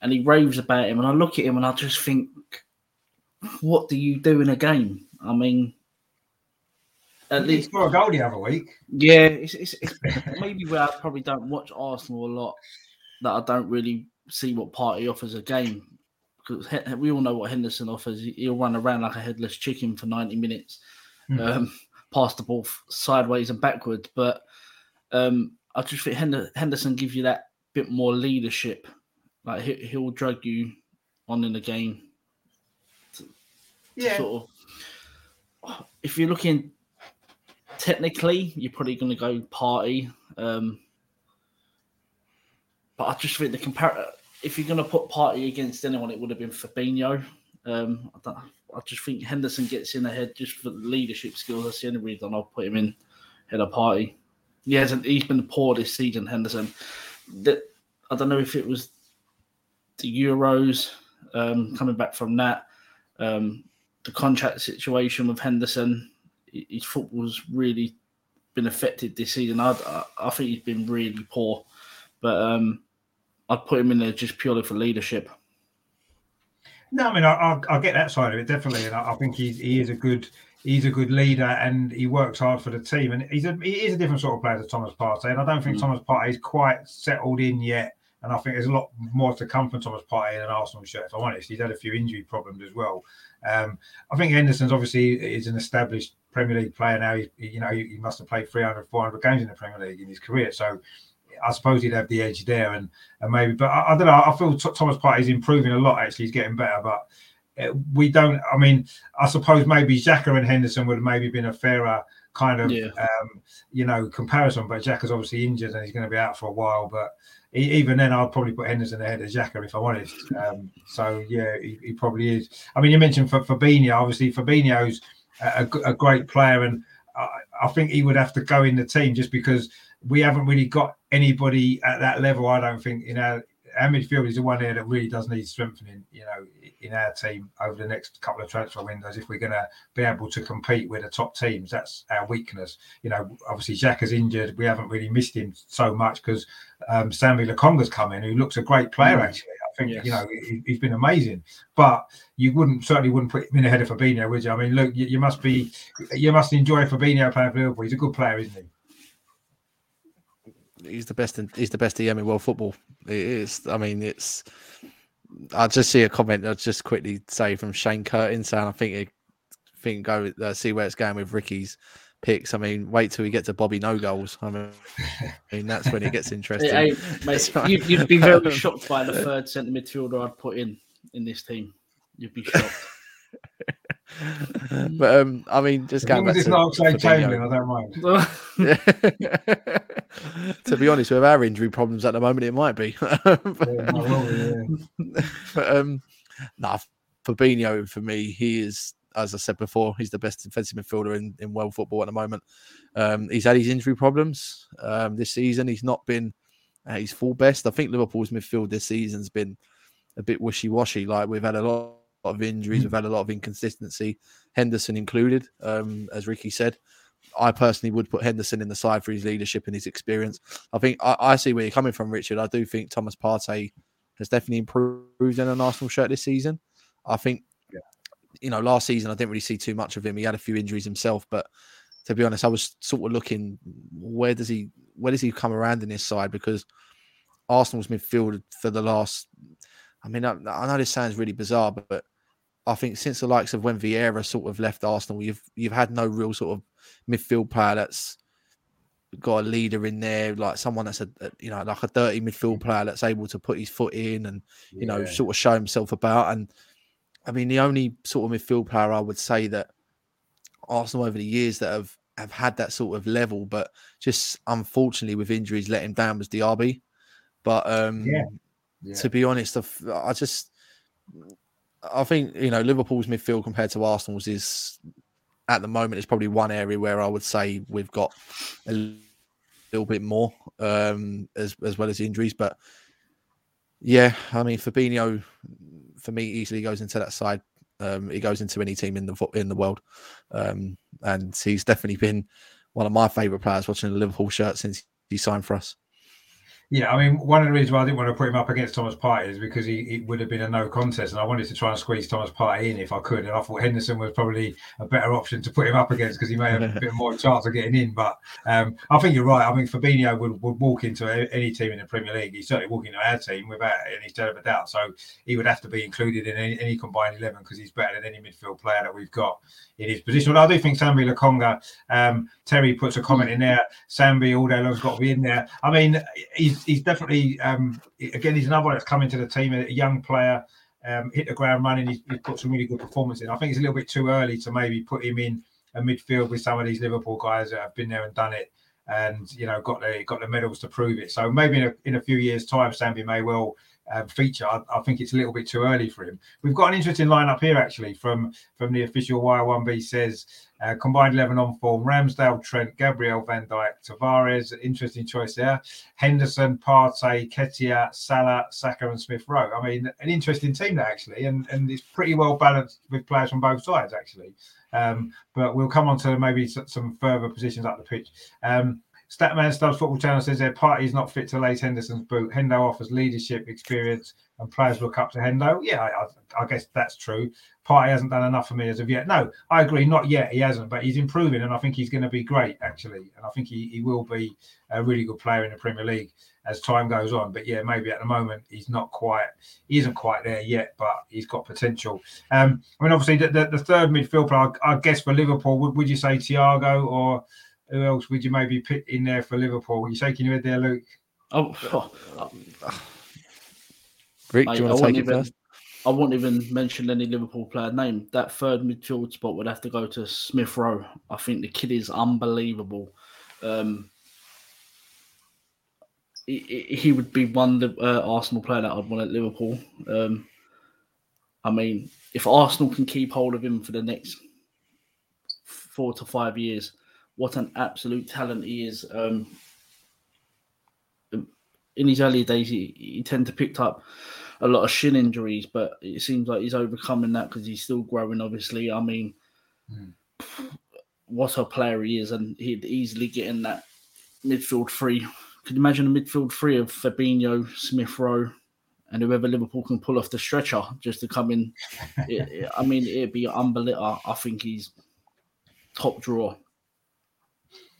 and he raves about him, and I look at him and I just think, what do you do in a game? I mean, at least for a goal the other week. Yeah, it's, it's, it's maybe where I probably don't watch Arsenal a lot that I don't really see what Partey offers a game because we all know what Henderson offers. He'll run around like a headless chicken for 90 minutes, mm. um, pass the ball sideways and backwards. But um, I just think Henderson gives you that bit more leadership. Like he, will drag you on in the game. To, yeah. To sort of, if you're looking technically, you're probably going to go Partey. Um, but I just think the compare if you're going to put Partey against anyone, it would have been Fabinho. Um, I, I, just think Henderson gets in ahead just for the leadership skills. That's the only reason I'll put him in head of Partey. He hasn't. He's been poor this season, Henderson. That I don't know if it was the Euros um, coming back from that, um, the contract situation with Henderson. His football's really been affected this season. I, I, I think he's been really poor, but um, I'd put him in there just purely for leadership. No, I mean I, I, I get that side of it definitely, and I, I think he's he is a good he's a good leader and he works hard for the team. And he's a he is a different sort of player to Thomas Partey, and I don't think mm. Thomas Partey is quite settled in yet. And I think there's a lot more to come from Thomas Partey in an Arsenal shirt. If I'm honest, he's had a few injury problems as well. Um, I think Henderson's obviously is an established Premier League player now. He, you know, he, must have played 300, 400 games in the Premier League in his career. So I suppose he'd have the edge there, and, and maybe. But I, I don't know. I feel Thomas Partey is improving a lot. Actually, he's getting better, but uh, we don't. I mean, I suppose maybe Xhaka and Henderson would have maybe been a fairer kind of, yeah. um, you know, comparison. But Xhaka's obviously injured and he's going to be out for a while. But even then, I'd probably put Henderson ahead of Xhaka if I'm honest. Um, so yeah, he, he, probably is. I mean, you mentioned for Fabinho. Obviously, Fabinho's a, a great player, and I, I think he would have to go in the team just because we haven't really got anybody at that level. I don't think you know. our midfield is the one there that really does need strengthening. You know, in our team over the next couple of transfer windows, if we're going to be able to compete with the top teams, that's our weakness. You know, obviously Xhaka is injured. We haven't really missed him so much because um, Sambi Lokonga's come in, who looks a great player mm. actually. I think yes. you know he, has been amazing, but you wouldn't certainly wouldn't put him in ahead of Fabinho, would you? I mean, look, you, you must be you must enjoy Fabinho playing for Liverpool. He's a good player, isn't he? he's the best. In, he's the best DM in world football. It is. I mean, it's. I just see a comment. I'll just quickly say from Shane Curtin saying, "I think it, think go uh, see where it's going with Ricky's picks. I mean, wait till we get to Bobby no goals. I mean, I mean that's when it gets interesting. hey, mate, you'd, you'd, be very shocked by the third centre midfielder I'd put in in this team. You'd be shocked. but um, I mean, just going back to, not Chamberlain, I don't mind. to be honest, with our injury problems at the moment, it might be. but, but um, nah, Fabinho for me, he is, as I said before, he's the best defensive midfielder in, in world football at the moment. Um, he's had his injury problems um, this season. He's not been at his full best. I think Liverpool's midfield this season's been a bit wishy washy. Like we've had a lot of injuries. We've had a lot of inconsistency, Henderson included, um, as Ricky said. I personally would put Henderson in the side for his leadership and his experience. I think I, I see where you're coming from, Richard. I do think Thomas Partey has definitely improved in an Arsenal shirt this season. I think, yeah. you know, last season I didn't really see too much of him. He had a few injuries himself, but to be honest, I was sort of looking where does he where does he come around in this side because Arsenal's midfield for the last. I mean, I, I know this sounds really bizarre, but, but I think since the likes of when Vieira sort of left Arsenal, you've you've had no real sort of midfield player that's got a leader in there, like someone that's a, you know like a dirty midfield player that's able to put his foot in and you yeah. know sort of show himself about. And I mean, the only sort of midfield player I would say that Arsenal over the years that have have had that sort of level, but just unfortunately with injuries let him down was Diaby. But um, yeah. Yeah. to be honest, I've, I just I think you know Liverpool's midfield compared to Arsenal's is at the moment is probably one area where I would say we've got a little bit more um, as as well as injuries. But yeah, I mean Fabinho for me easily goes into that side. Um, he goes into any team in the in the world, um, and he's definitely been one of my favourite players watching the Liverpool shirt since he signed for us. Yeah, I mean, one of the reasons why I didn't want to put him up against Thomas Partey is because he it would have been a no contest, and I wanted to try and squeeze Thomas Partey in if I could. And I thought Henderson was probably a better option to put him up against because he may have a bit more chance of getting in. But um, I think you're right. I mean, Fabinho would, would walk into any team in the Premier League. He's certainly walking into our team without any shadow of a doubt. So he would have to be included in any, any combined eleven because he's better than any midfield player that we've got in his position. But I do think Sambi Lokonga, um, Terry puts a comment in there. Sambi all day long's got to be in there. I mean, he's he's definitely um, again he's another one that's coming to the team, a young player. Um, hit the ground running. He's, he's put some really good performance in. I think it's a little bit too early to maybe put him in a midfield with some of these Liverpool guys that have been there and done it, and you know got the got the medals to prove it. So maybe in a, in a few years' time, Sambi may well uh, feature. I, I, think it's a little bit too early for him. We've got an interesting lineup here actually from from the official Wire1B says uh, combined 11 on form Ramsdale, Trent, Gabriel, Van Dijk, Tavares. Interesting choice there. Henderson, Partey, Keita, Salah, Saka, and Smith Rowe. I mean, an interesting team there actually, and, and it's pretty well balanced with players from both sides actually. Um, but we'll come on to maybe some further positions up the pitch. Um, Statman Stubbs Football Channel says their Partey is not fit to lace Henderson's boot. Hendo offers leadership, experience, and players look up to Hendo. Yeah, I, I, guess that's true. Partey hasn't done enough for me as of yet. No, I agree. Not yet. He hasn't, but he's improving, and I think he's going to be great, actually. And I think he, he will be a really good player in the Premier League as time goes on. But yeah, maybe at the moment he's not quite, he isn't quite there yet, but he's got potential. Um, I mean, obviously, the, the, the third midfield player, I, I guess for Liverpool, would, would you say Thiago or who else would you maybe put in there for Liverpool? Are you shaking your head there, Luke? Oh, oh. Rick, do you want to take it even, first? I won't even mention any Liverpool player name. That third midfield spot would have to go to Smith Rowe. I think the kid is unbelievable. Um, he, he, would be one uh, Arsenal player that I'd want at Liverpool. Um, I mean, if Arsenal can keep hold of him for the next four to five years, what an absolute talent he is. Um, in his early days, he, he tended to pick up a lot of shin injuries, but it seems like he's overcoming that because he's still growing. Obviously, I mean, mm. what a player he is, and he'd easily get in that midfield three. Could you imagine a midfield three of Fabinho, Smith Rowe, and whoever Liverpool can pull off the stretcher just to come in? it, it, I mean, it'd be unbelievable. I think he's top draw.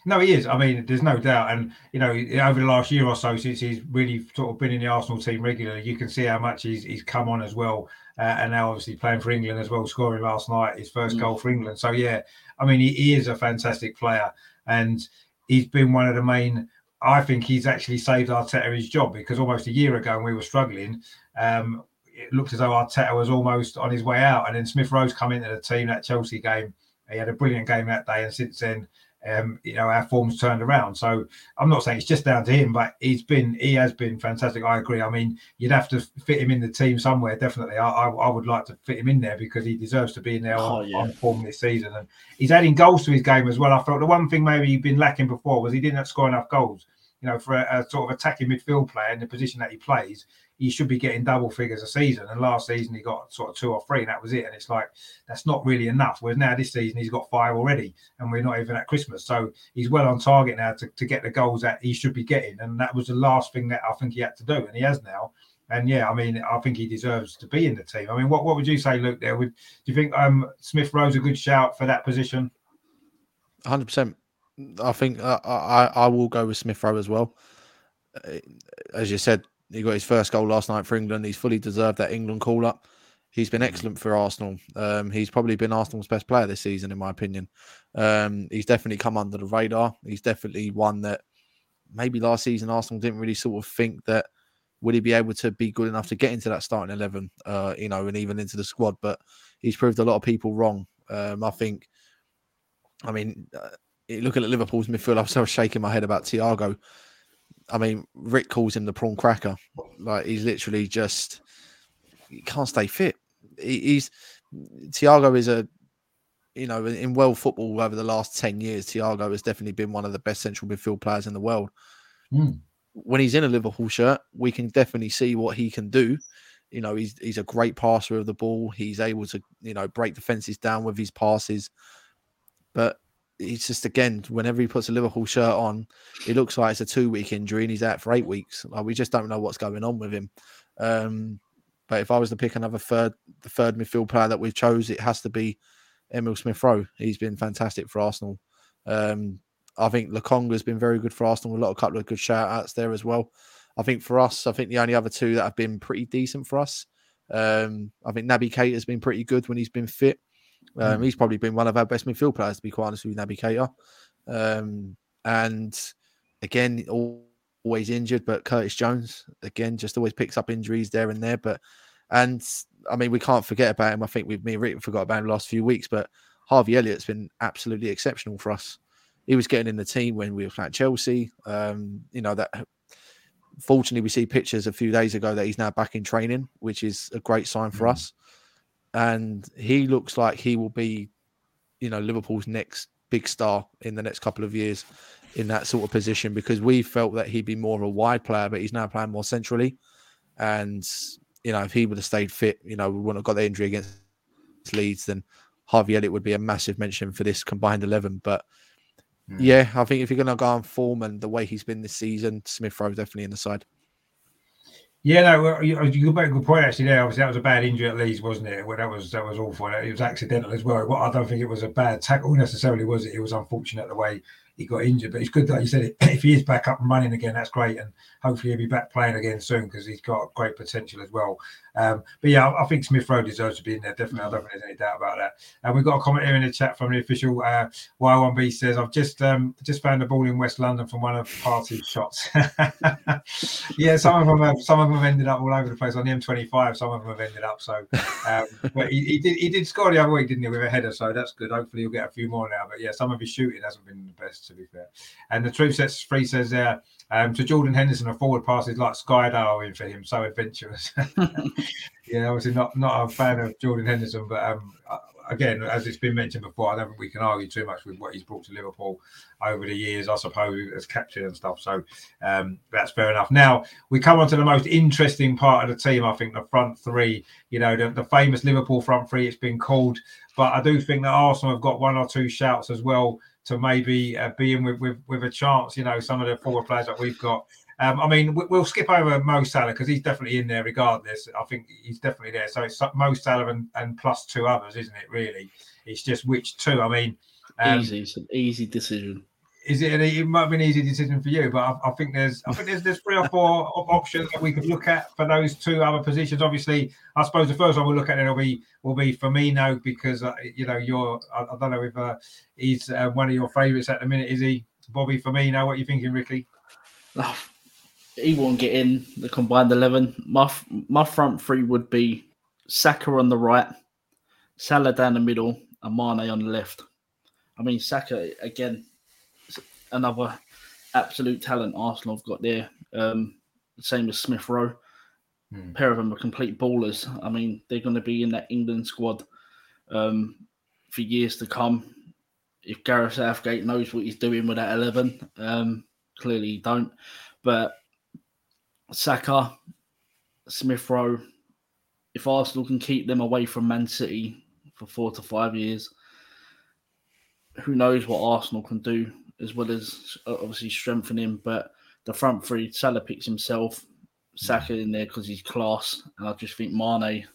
No, he is. I mean, there's no doubt. And you know, over the last year or so, since he's really sort of been in the Arsenal team regularly, you can see how much he's he's come on as well. Uh, and now obviously playing for England as well, scoring last night his first mm. goal for England. So yeah, I mean, he, he is a fantastic player, and he's been one of the main. I think he's actually saved Arteta his job because almost a year ago when we were struggling, um, it looked as though Arteta was almost on his way out. And then Smith Rowe's come into the team that Chelsea game. He had a brilliant game that day, and since then um, you know, our form's turned around. So I'm not saying it's just down to him, but he's been he has been fantastic. I agree. I mean, you'd have to fit him in the team somewhere. Definitely, I, I, I would like to fit him in there because he deserves to be in there oh, on, yeah. on, form this season. And he's adding goals to his game as well. I thought the one thing maybe he'd been lacking before was he didn't score enough goals. You know, for a, a sort of attacking midfield player in the position that he plays, he should be getting double figures a season. And last season he got sort of two or three, and that was it. And it's like that's not really enough. Whereas now this season he's got five already, and we're not even at Christmas. So he's well on target now to, to get the goals that he should be getting. And that was the last thing that I think he had to do, and he has now. And yeah, I mean, I think he deserves to be in the team. I mean, what, what would you say, Luke? There, would do you think um, Smith Rowe's a good shout for that position? Hundred percent. I think uh, I I will go with Smith Rowe as well. Uh, as you said, he got his first goal last night for England. He's fully deserved that England call up. He's been mm. excellent for Arsenal. Um, he's probably been Arsenal's best player this season, in my opinion. Um, he's definitely come under the radar. He's definitely one that maybe last season Arsenal didn't really sort of think that would he be able to be good enough to get into that starting eleven, uh, you know, and even into the squad. But he's proved a lot of people wrong. Um, I think. I mean, uh, looking at Liverpool's midfield, I was shaking my head about Thiago I mean, Rick calls him the prawn cracker. Like he's literally just he can't stay fit. He, he's Thiago is a you know in world football over the last ten years, Thiago has definitely been one of the best central midfield players in the world. Mm. When he's in a Liverpool shirt, we can definitely see what he can do. You know, he's he's a great passer of the ball. He's able to you know break defenses down with his passes. But he's just again, whenever he puts a Liverpool shirt on, it looks like it's a two week injury and he's out for eight weeks. Like we just don't know what's going on with him. Um, but if I was to pick another third, the third midfield player that we've chose, it has to be Emile Smith Rowe. He's been fantastic for Arsenal. Um, I think Lokonga has been very good for Arsenal. A lot, a couple of good shout outs there as well. I think for us, I think the only other two that have been pretty decent for us. Um, I think Naby Keita has been pretty good when he's been fit. Um, mm. He's probably been one of our best midfield players, to be quite honest with you, Naby Keita. Um, and again, always injured, but Curtis Jones, again, just always picks up injuries there and there. But, and I mean, we can't forget about him. I think we've me and Rick forgot about him the last few weeks, but Harvey Elliott's been absolutely exceptional for us. He was getting in the team when we were playing Chelsea. Um, you know, that fortunately we see pictures a few days ago that he's now back in training, which is a great sign for mm. us. And he looks like he will be, you know, Liverpool's next big star in the next couple of years in that sort of position because we felt that he'd be more of a wide player, but he's now playing more centrally. And, you know, if he would have stayed fit, you know, we wouldn't have got the injury against Leeds, then Harvey Elliott would be a massive mention for this combined 11. But Mm. Yeah, I think if you're going to go on form and the way he's been this season, Smith Rowe definitely in the side. Yeah, no, you, you make a good point actually. There, obviously, that was a bad injury at Leeds, wasn't it? Well, that was that was awful. It was accidental as well. I don't think it was a bad tackle necessarily, was it? It was unfortunate the way he got injured. But it's good that you said. If he is back up and running again, that's great, and hopefully he'll be back playing again soon because he's got great potential as well. Um, but yeah, I, think Smith Rowe deserves to be in there. Definitely, I don't think there's any doubt about that. And we've got a comment here in the chat from the official uh, Y1B says, "I've just um, just found a ball in West London from one of Partey's shots." yeah, some of them have some of them ended up all over the place on the M25. Some of them have ended up so. Um, but he, he, did he did score the other week, didn't he, with a header? So that's good. Hopefully he'll get a few more now. But yeah, some of his shooting hasn't been the best to be fair. And the truth sets free says there. Um, to Jordan Henderson, a forward pass is like skydiving for him, so adventurous. yeah, obviously not not a fan of Jordan Henderson, but um, again, as it's been mentioned before, I don't think we can argue too much with what he's brought to Liverpool over the years, I suppose, as captain and stuff. So um, that's fair enough. Now we come on to the most interesting part of the team. I think the front three. You know, the, the famous Liverpool front three. It's been called, but I do think that Arsenal have got one or two shouts as well to maybe uh, be in with, with, with a chance. You know, some of the forward players that we've got. Um, I mean, we'll skip over Mo Salah because he's definitely in there regardless. I think he's definitely there. So it's Mo Salah and, and plus two others, isn't it? Really, it's just which two. I mean, um, easy, it's an easy decision is it? it might be an easy decision for you, but I, I, think there's, I think there's, there's three or four options that we could look at for those two other positions. Obviously, I suppose the first one we'll look at it will be will be Firmino because uh, you know you're. I, I, don't know if uh, he's uh, one of your favourites at the minute. Is he, Bobby Firmino? What are you thinking, Ricky? He won't get in the combined eleven. My my front three would be Saka on the right, Salah down the middle, and Mane on the left. I mean, Saka again another absolute talent Arsenal have got there. Um, same as Smith Rowe. Hmm. pair of them are complete ballers. I mean, they're going to be in that England squad um, for years to come. If Gareth Southgate knows what he's doing with that 11, um, clearly he don't. But Saka, Smith Rowe, if Arsenal can keep them away from Man City for four to five years, who knows what Arsenal can do as well as uh, obviously strengthening. But the front three, Salah picks himself, Saka in there because he's class, and I just think Mane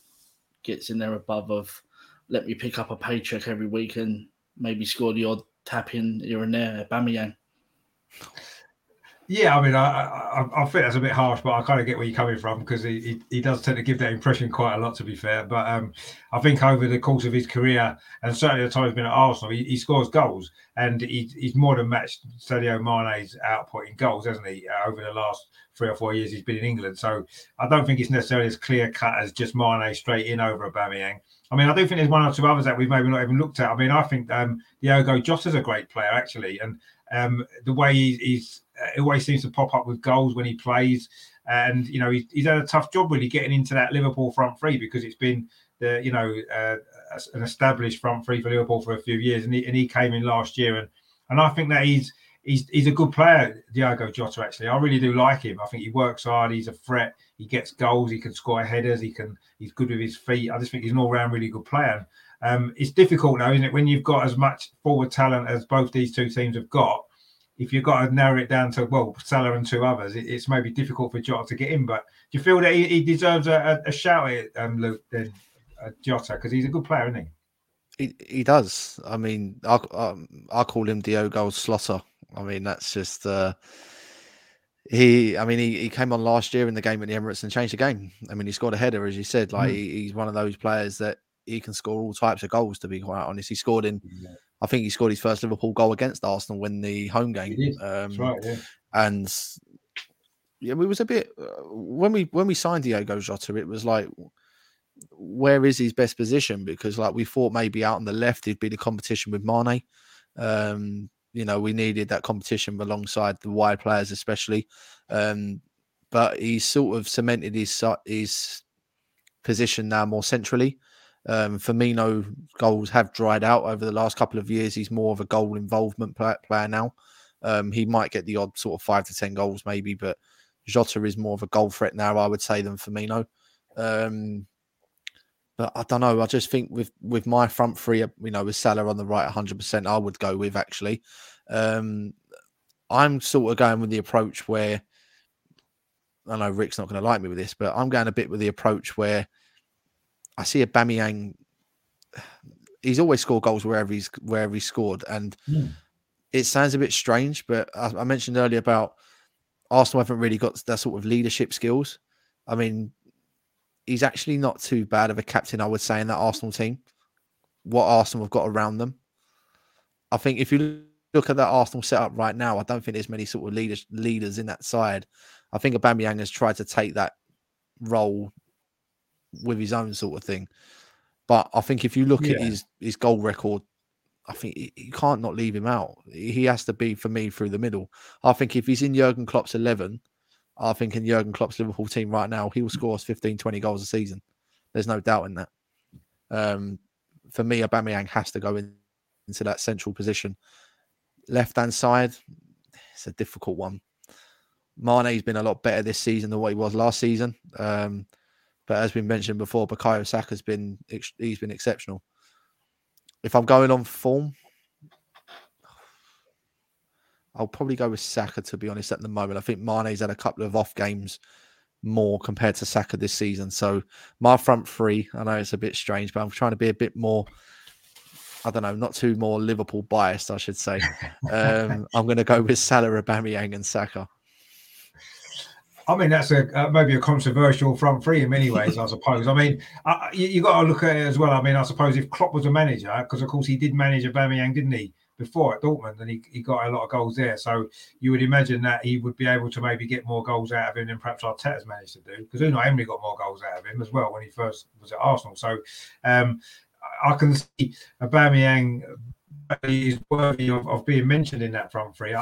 gets in there above of let me pick up a paycheck every week and maybe score the odd tap in here and there. Aubameyang. Yeah, I mean, I, I, I think that's a bit harsh, but I kind of get where you're coming from because he, he, he, does tend to give that impression quite a lot, to be fair. But um, I think over the course of his career, and certainly the time he's been at Arsenal, he, he scores goals, and he, he's more than matched Sadio Mane's output in goals, hasn't he? Uh, over the last three or four years he's been in England, so I don't think it's necessarily as clear cut as just Mane straight in over Aubameyang. I mean, I do think there's one or two others that we've maybe not even looked at. I mean, I think um, Diogo Jota's a great player actually, and um, the way he's always seems to pop up with goals when he plays. And you know he's, he's had a tough job really getting into that Liverpool front three because it's been the you know uh, an established front three for Liverpool for a few years, and he, and he came in last year, and and I think that he's he's he's a good player, Diogo Jota. Actually, I really do like him. I think he works hard. He's a threat. He gets goals. He can score headers. He can. He's good with his feet. I just think he's an all-round really good player. Um, it's difficult now, isn't it, when you've got as much forward talent as both these two teams have got. If you've got to narrow it down to well, Salah and two others, it, it's maybe difficult for Jota to get in. But do you feel that he, he deserves a, a, shout at um, Luke then, uh, Jota, because he's a good player, isn't he? He, he does. I mean, I, I, I call him Diogo Slotter. I mean, that's just uh, he. I mean, he, he came on last year in the game at the Emirates and changed the game. I mean, he scored a header, as you said. Like mm. he, he's one of those players that he can score all types of goals. To be quite honest, he scored in. Yeah. I think he scored his first Liverpool goal against Arsenal when the home game. Um, right, yeah. And yeah, it was a bit uh, when we when we signed Diogo Jota, it was like where is his best position? Because like we thought maybe out on the left he'd be the competition with Mane. Um, you know, we needed that competition alongside the wide players, especially. Um, but he sort of cemented his his position now more centrally. Um, Firmino goals have dried out over the last couple of years. He's more of a goal involvement player now. Um, he might get the odd sort of five to ten goals maybe, but Jota is more of a goal threat now, I would say, than Firmino. Um, but I don't know. I just think with with my front three, you know, with Salah on the right, 100, percent I would go with actually. Um, I'm sort of going with the approach where I know Rick's not going to like me with this, but I'm going a bit with the approach where I see Aubameyang. He's always scored goals wherever he's wherever he's scored, and mm. it sounds a bit strange. But I, I mentioned earlier about Arsenal haven't really got that sort of leadership skills. I mean, he's actually not too bad of a captain, I would say, in that Arsenal team. What Arsenal have got around them, I think if you look at that Arsenal setup right now, I don't think there's many sort of leaders leaders in that side. I think Aubameyang has tried to take that role with his own sort of thing. But I think if you look yeah. at his his goal record, I think you can't not leave him out. He has to be for me through the middle. I think if he's in Jurgen Klopp's eleven, I think in Jurgen Klopp's Liverpool team right now, he will score us 15, 20 goals a season. There's no doubt in that. Um, for me, Aubameyang has to go in, into that central position. Left hand side, it's a difficult one. Mane's been a lot better this season than what he was last season. Um, but as we mentioned before, Bukayo Saka's been he's been exceptional. If I'm going on form, I'll probably go with Saka to be honest at the moment. I think Mane's had a couple of off games more compared to Saka this season. So my front three, I know it's a bit strange, but I'm trying to be a bit more. I don't know, not too more Liverpool biased, I should say. Um, I'm going to go with Salah, Aubameyang, and Saka. I mean, that's a uh, maybe a controversial front three in many ways, I suppose. I mean, uh, you, you got to look at it as well. I mean, I suppose if Klopp was a manager, because of course he did manage Aubameyang, didn't he? before at Dortmund, and he, he got a lot of goals there. So you would imagine that he would be able to maybe get more goals out of him than perhaps Arteta's managed to do. Because Unai Emery got more goals out of him as well when he first was at Arsenal. So um, I can see Aubameyang is worthy of, of being mentioned in that front three.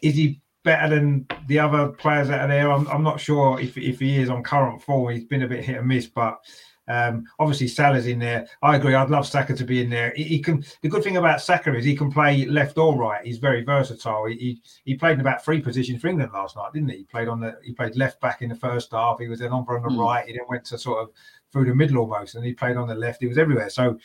Is he better than the other players out there? I'm, I'm not sure if, if he is on current form. He's been a bit hit and miss, but um, obviously, Salah's in there. I agree. I'd love Saka to be in there. He, he, can. The good thing about Saka is he can play left or right. He's very versatile. He, he, he played in about three positions for England last night, didn't he? He played on the. He played left back in the first half. He was then on the mm. right. He then went to sort of through the middle almost, and he played on the left. He was everywhere. So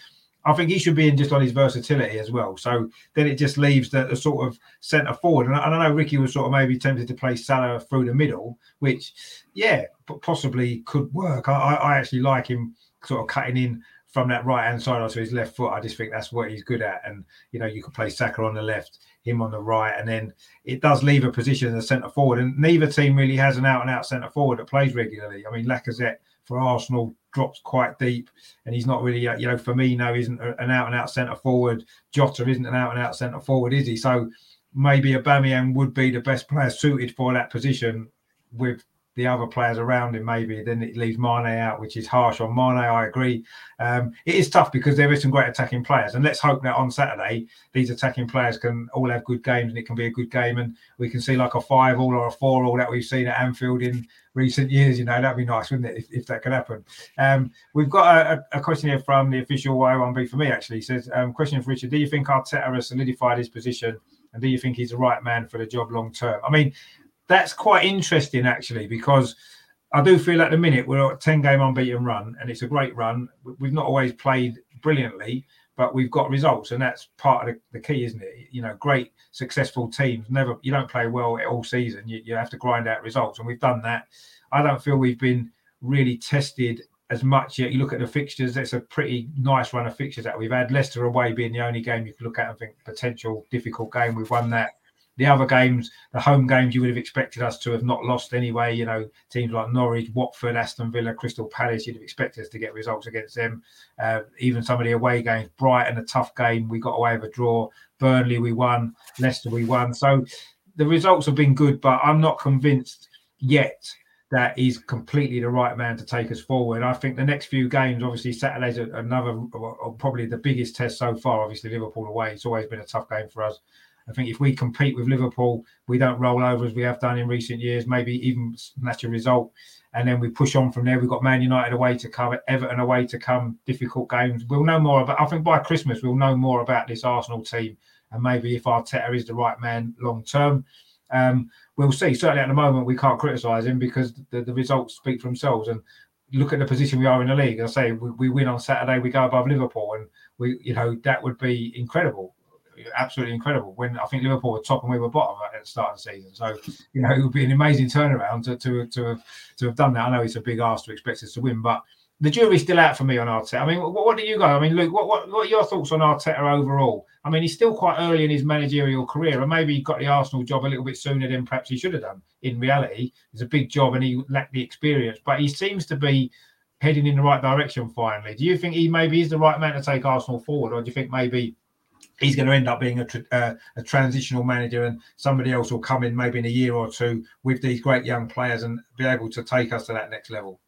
I think he should be in just on his versatility as well. So then it just leaves the, the sort of centre forward. And I, and I, know Ricky was sort of maybe tempted to play Salah through the middle, which, yeah, possibly could work. I, I actually like him sort of cutting in from that right hand side onto his left foot. I just think that's what he's good at. And, you know, you can play Saka on the left, him on the right. And then it does leave a position in the centre forward. And neither team really has an out and out centre forward that plays regularly. I mean, Lacazette for Arsenal drops quite deep, and he's not really, uh, you know, Firmino isn't an out and out centre forward. Jota isn't an out and out centre forward, is he? So maybe Aubameyang would be the best player suited for that position with the other players around him, maybe then it leaves Mane out, which is harsh on Mane. I agree. Um, it is tough because there is some great attacking players, and let's hope that on Saturday these attacking players can all have good games and it can be a good game, and we can see like a five all or a four all that we've seen at Anfield in recent years. You know, that'd be nice, wouldn't it, if, if that could happen? Um, we've got a, a, question here from the official Y1B for me. Actually, he says, um, question for Richard: Do you think Arteta has solidified his position And do you think he's the right man for the job long term? I mean, that's quite interesting actually, because I do feel at the minute we're a 10 game unbeaten run and it's a great run. We've not always played brilliantly, but we've got results, and that's part of the, the, key, isn't it? You know, great successful teams never you don't play well all season. You, you have to grind out results, and we've done that. I don't feel we've been really tested as much yet. You look at the fixtures; it's a pretty nice run of fixtures that we've had. Leicester away being the only game you can look at and think potential difficult game. We've won that the other games, the home games, you would have expected us to have not lost anyway. You know, teams like Norwich, Watford, Aston Villa, Crystal Palace, you'd have expected us to get results against them. Uh, even some of the away games, Brighton, a tough game, we got away with a draw. Burnley, we won. Leicester, we won. So the results have been good, but I'm not convinced yet that he's completely the right man to take us forward. I think the next few games, obviously Saturday's another, probably the biggest test so far. Obviously Liverpool away, it's always been a tough game for us. I think if we compete with Liverpool, we don't roll over as we have done in recent years, maybe even snatch a result. And then we push on from there. We've got Man United away to come, Everton away to come, difficult games. We'll know more about, I think by Christmas, we'll know more about this Arsenal team and maybe if Arteta is the right man long term. Um, we'll see. Certainly at the moment, we can't criticise him because the, the results speak for themselves. And look at the position we are in the league. I say we, we win on Saturday, we go above Liverpool, and we, you know, that would be incredible absolutely incredible. When I think Liverpool were top and we were bottom at the start of the season, so you know it would be an amazing turnaround to to to have, to have done that. I know it's a big ask to expect us to win, but the jury's still out for me on Arteta. I mean, what, what do you go? I mean, Luke, what, what what are your thoughts on Arteta overall? I mean, he's still quite early in his managerial career, and maybe he got the Arsenal job a little bit sooner than perhaps he should have done. In reality, it's a big job, and he lacked the experience, but he seems to be heading in the right direction finally. Do you think he maybe is the right man to take Arsenal forward, or do you think maybe he's going to end up being a, uh, a transitional manager and somebody else will come in maybe in a year or two with these great young players and be able to take us to that next level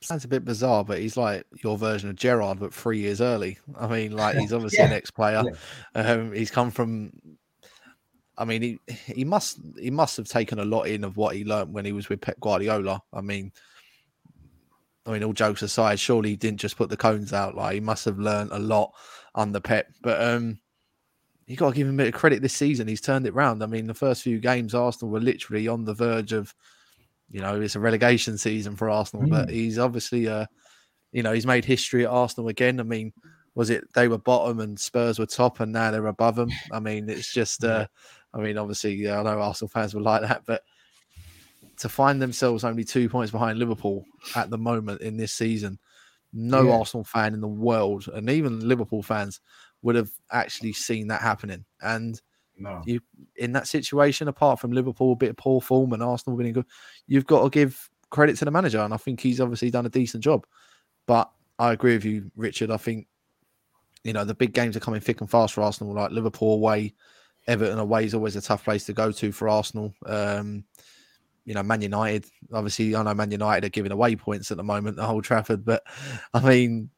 sounds a bit bizarre, but he's like your version of Gerrard, but three years early. I mean, like he's obviously yeah. an ex-player. Yeah. Um, he's come from. I mean, he he must he must have taken a lot in of what he learned when he was with Pep Guardiola. I mean, I mean, all jokes aside, surely he didn't just put the cones out. Like he must have learned a lot under Pep. But um, you got to give him a bit of credit this season. He's turned it round. I mean, the first few games, Arsenal were literally on the verge of, you know, it's a relegation season for Arsenal. Mm. But he's obviously, uh, you know, he's made history at Arsenal again. I mean, was it they were bottom and Spurs were top, and now they're above them? I mean, it's just, uh, I mean, obviously, yeah, I know Arsenal fans would like that, but to find themselves only two points behind Liverpool at the moment in this season, no yeah. Arsenal fan in the world, and even Liverpool fans would have actually seen that happening. And no. you in that situation, apart from Liverpool a bit of poor form and Arsenal being good, you've got to give credit to the manager, and I think he's obviously done a decent job. But I agree with you, Richard. I think you know the big games are coming thick and fast for Arsenal, like Liverpool away, Everton away is always a tough place to go to for Arsenal. Um, you know, Man United. Obviously, I know Man United are giving away points at the moment the Old Trafford, but I mean,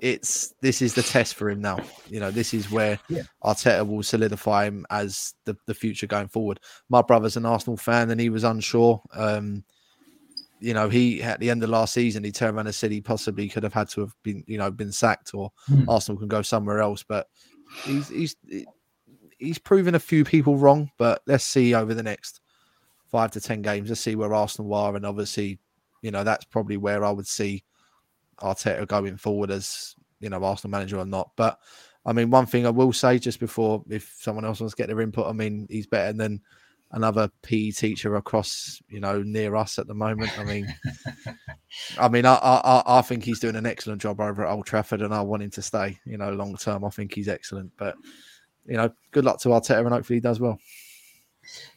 it's this is the test for him now. You know, this is where yeah. Arteta will solidify him as the, the future going forward. My brother's an Arsenal fan and he was unsure. Um, you know, he at the end of last season he turned around and said he possibly could have had to have been, you know, been sacked or mm. Arsenal can go somewhere else. But he's he's he's proven a few people wrong. But let's see over the next five to ten games. Let's see where Arsenal are, and obviously, you know, that's probably where I would see Arteta going forward as you know Arsenal manager or not. But I mean, one thing I will say just before, if someone else wants to get their input, I mean, he's better than another PE teacher across you know near us at the moment. I mean, I mean, I, I I think he's doing an excellent job over at Old Trafford, and I want him to stay. You know, long term, I think he's excellent. But you know, good luck to Arteta, and hopefully he does well.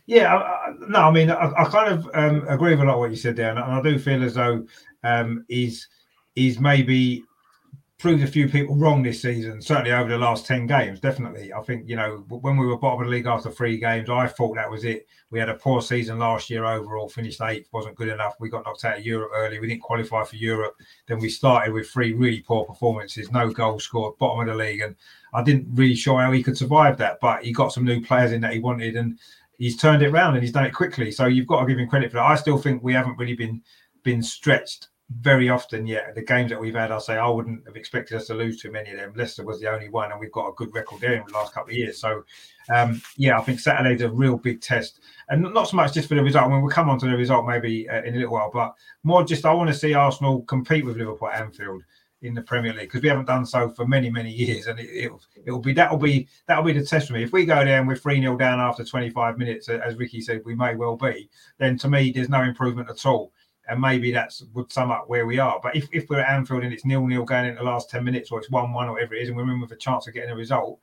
Yeah, I, no, I mean, I, I kind of um, agree with a lot of what you said there, and I do feel as though um, he's he's maybe proved a few people wrong this season, certainly over the last 10 games. Definitely. I think, you know, when we were bottom of the league after three games, I thought that was it. We had a poor season last year overall, finished eighth, wasn't good enough. We got knocked out of Europe early. We didn't qualify for Europe. Then we started with three really poor performances, no goals scored, bottom of the league. And I didn't really sure how he could survive that, but he got some new players in that he wanted and he's turned it around and he's done it quickly. So you've got to give him credit for that. I still think we haven't really been been stretched very often, yeah, the games that we've had, I'll say I wouldn't have expected us to lose too many of them. Leicester was the only one, and we've got a good record there in the last couple of years. So, um, yeah, I think Saturday's a real big test, and not so much just for the result. I mean, we'll come on to the result maybe uh, in a little while, but more just I want to see Arsenal compete with Liverpool at Anfield in the Premier League because we haven't done so for many many years, and it, will it'll be that'll be that'll be the test for me. If we go and we're three 0 down after 25 minutes, as Ricky said, we may well be. Then to me, there's no improvement at all and maybe that's would sum up where we are. But if, if we're at Anfield and it's nil nil going into the last ten minutes, or it's one one, or whatever it is, and we're in with a chance of getting a result,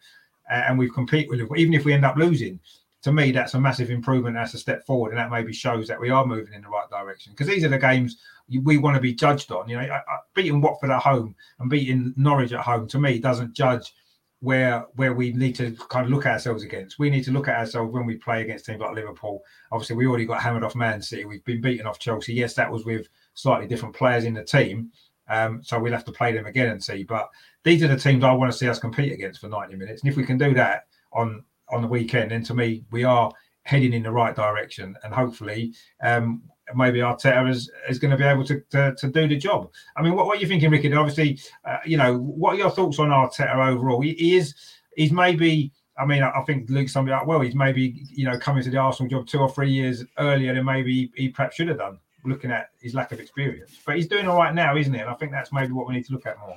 uh, and we've competed with it, even if we end up losing, to me that's a massive improvement. That's a step forward, and that maybe shows that we are moving in the right direction. Because these are the games we want to be judged on. You know, beating Watford at home and beating Norwich at home to me doesn't judge where where we need to kind of look at ourselves against. We need to look at ourselves when we play against teams like Liverpool. Obviously, we already got hammered off Man City. We've been beaten off Chelsea. Yes, that was with slightly different players in the team. Um, so we'll have to play them again and see. But these are the teams I want to see us compete against for 90 minutes. And if we can do that on on the weekend, then to me we are heading in the right direction. And hopefully, um, maybe Arteta is, is going to be able to, to, to do the job. I mean, what, what are you thinking, Ricky? Obviously, uh, you know, what are your thoughts on Arteta overall? He, he is he's maybe. I mean, I, I think Luke's something like, well, he's maybe you know coming to the Arsenal job two or three years earlier than maybe he, he perhaps should have done, looking at his lack of experience. But he's doing all right now, isn't he? And I think that's maybe what we need to look at more.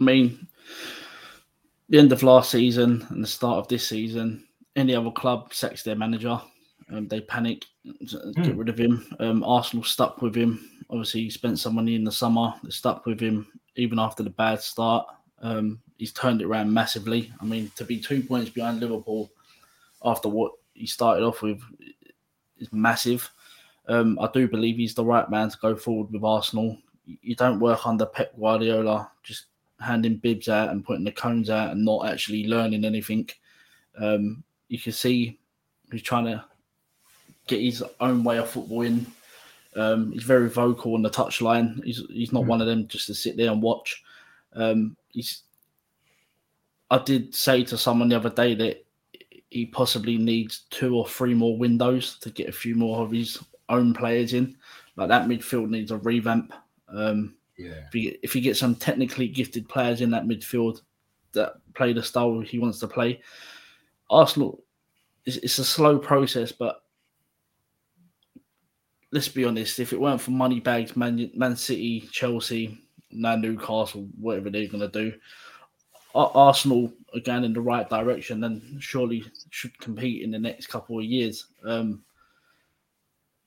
I mean, the end of last season and the start of this season, any other club sacks their manager. Um, they panic, get mm. rid of him. Um, Arsenal stuck with him. Obviously, he spent some money in the summer. They stuck with him even after the bad start. Um, he's turned it around massively. I mean, to be two points behind Liverpool after what he started off with is massive. Um, I do believe he's the right man to go forward with Arsenal. You don't work under Pep Guardiola, just handing bibs out and putting the cones out and not actually learning anything. Um, you can see he's trying to get his own way of football in. Um, he's very vocal on the touchline. He's he's not mm. one of them just to sit there and watch. Um, he's. I did say to someone the other day that he possibly needs two or three more windows to get a few more of his own players in. Like that midfield needs a revamp. Um, yeah. If he if he gets some technically gifted players in that midfield that play the style he wants to play, Arsenal. It's, it's a slow process, but let's be honest, if it weren't for money bags, Man, Man City, Chelsea, now Newcastle, whatever they're going to do, Arsenal again in the right direction, then surely should compete in the next couple of years. Um,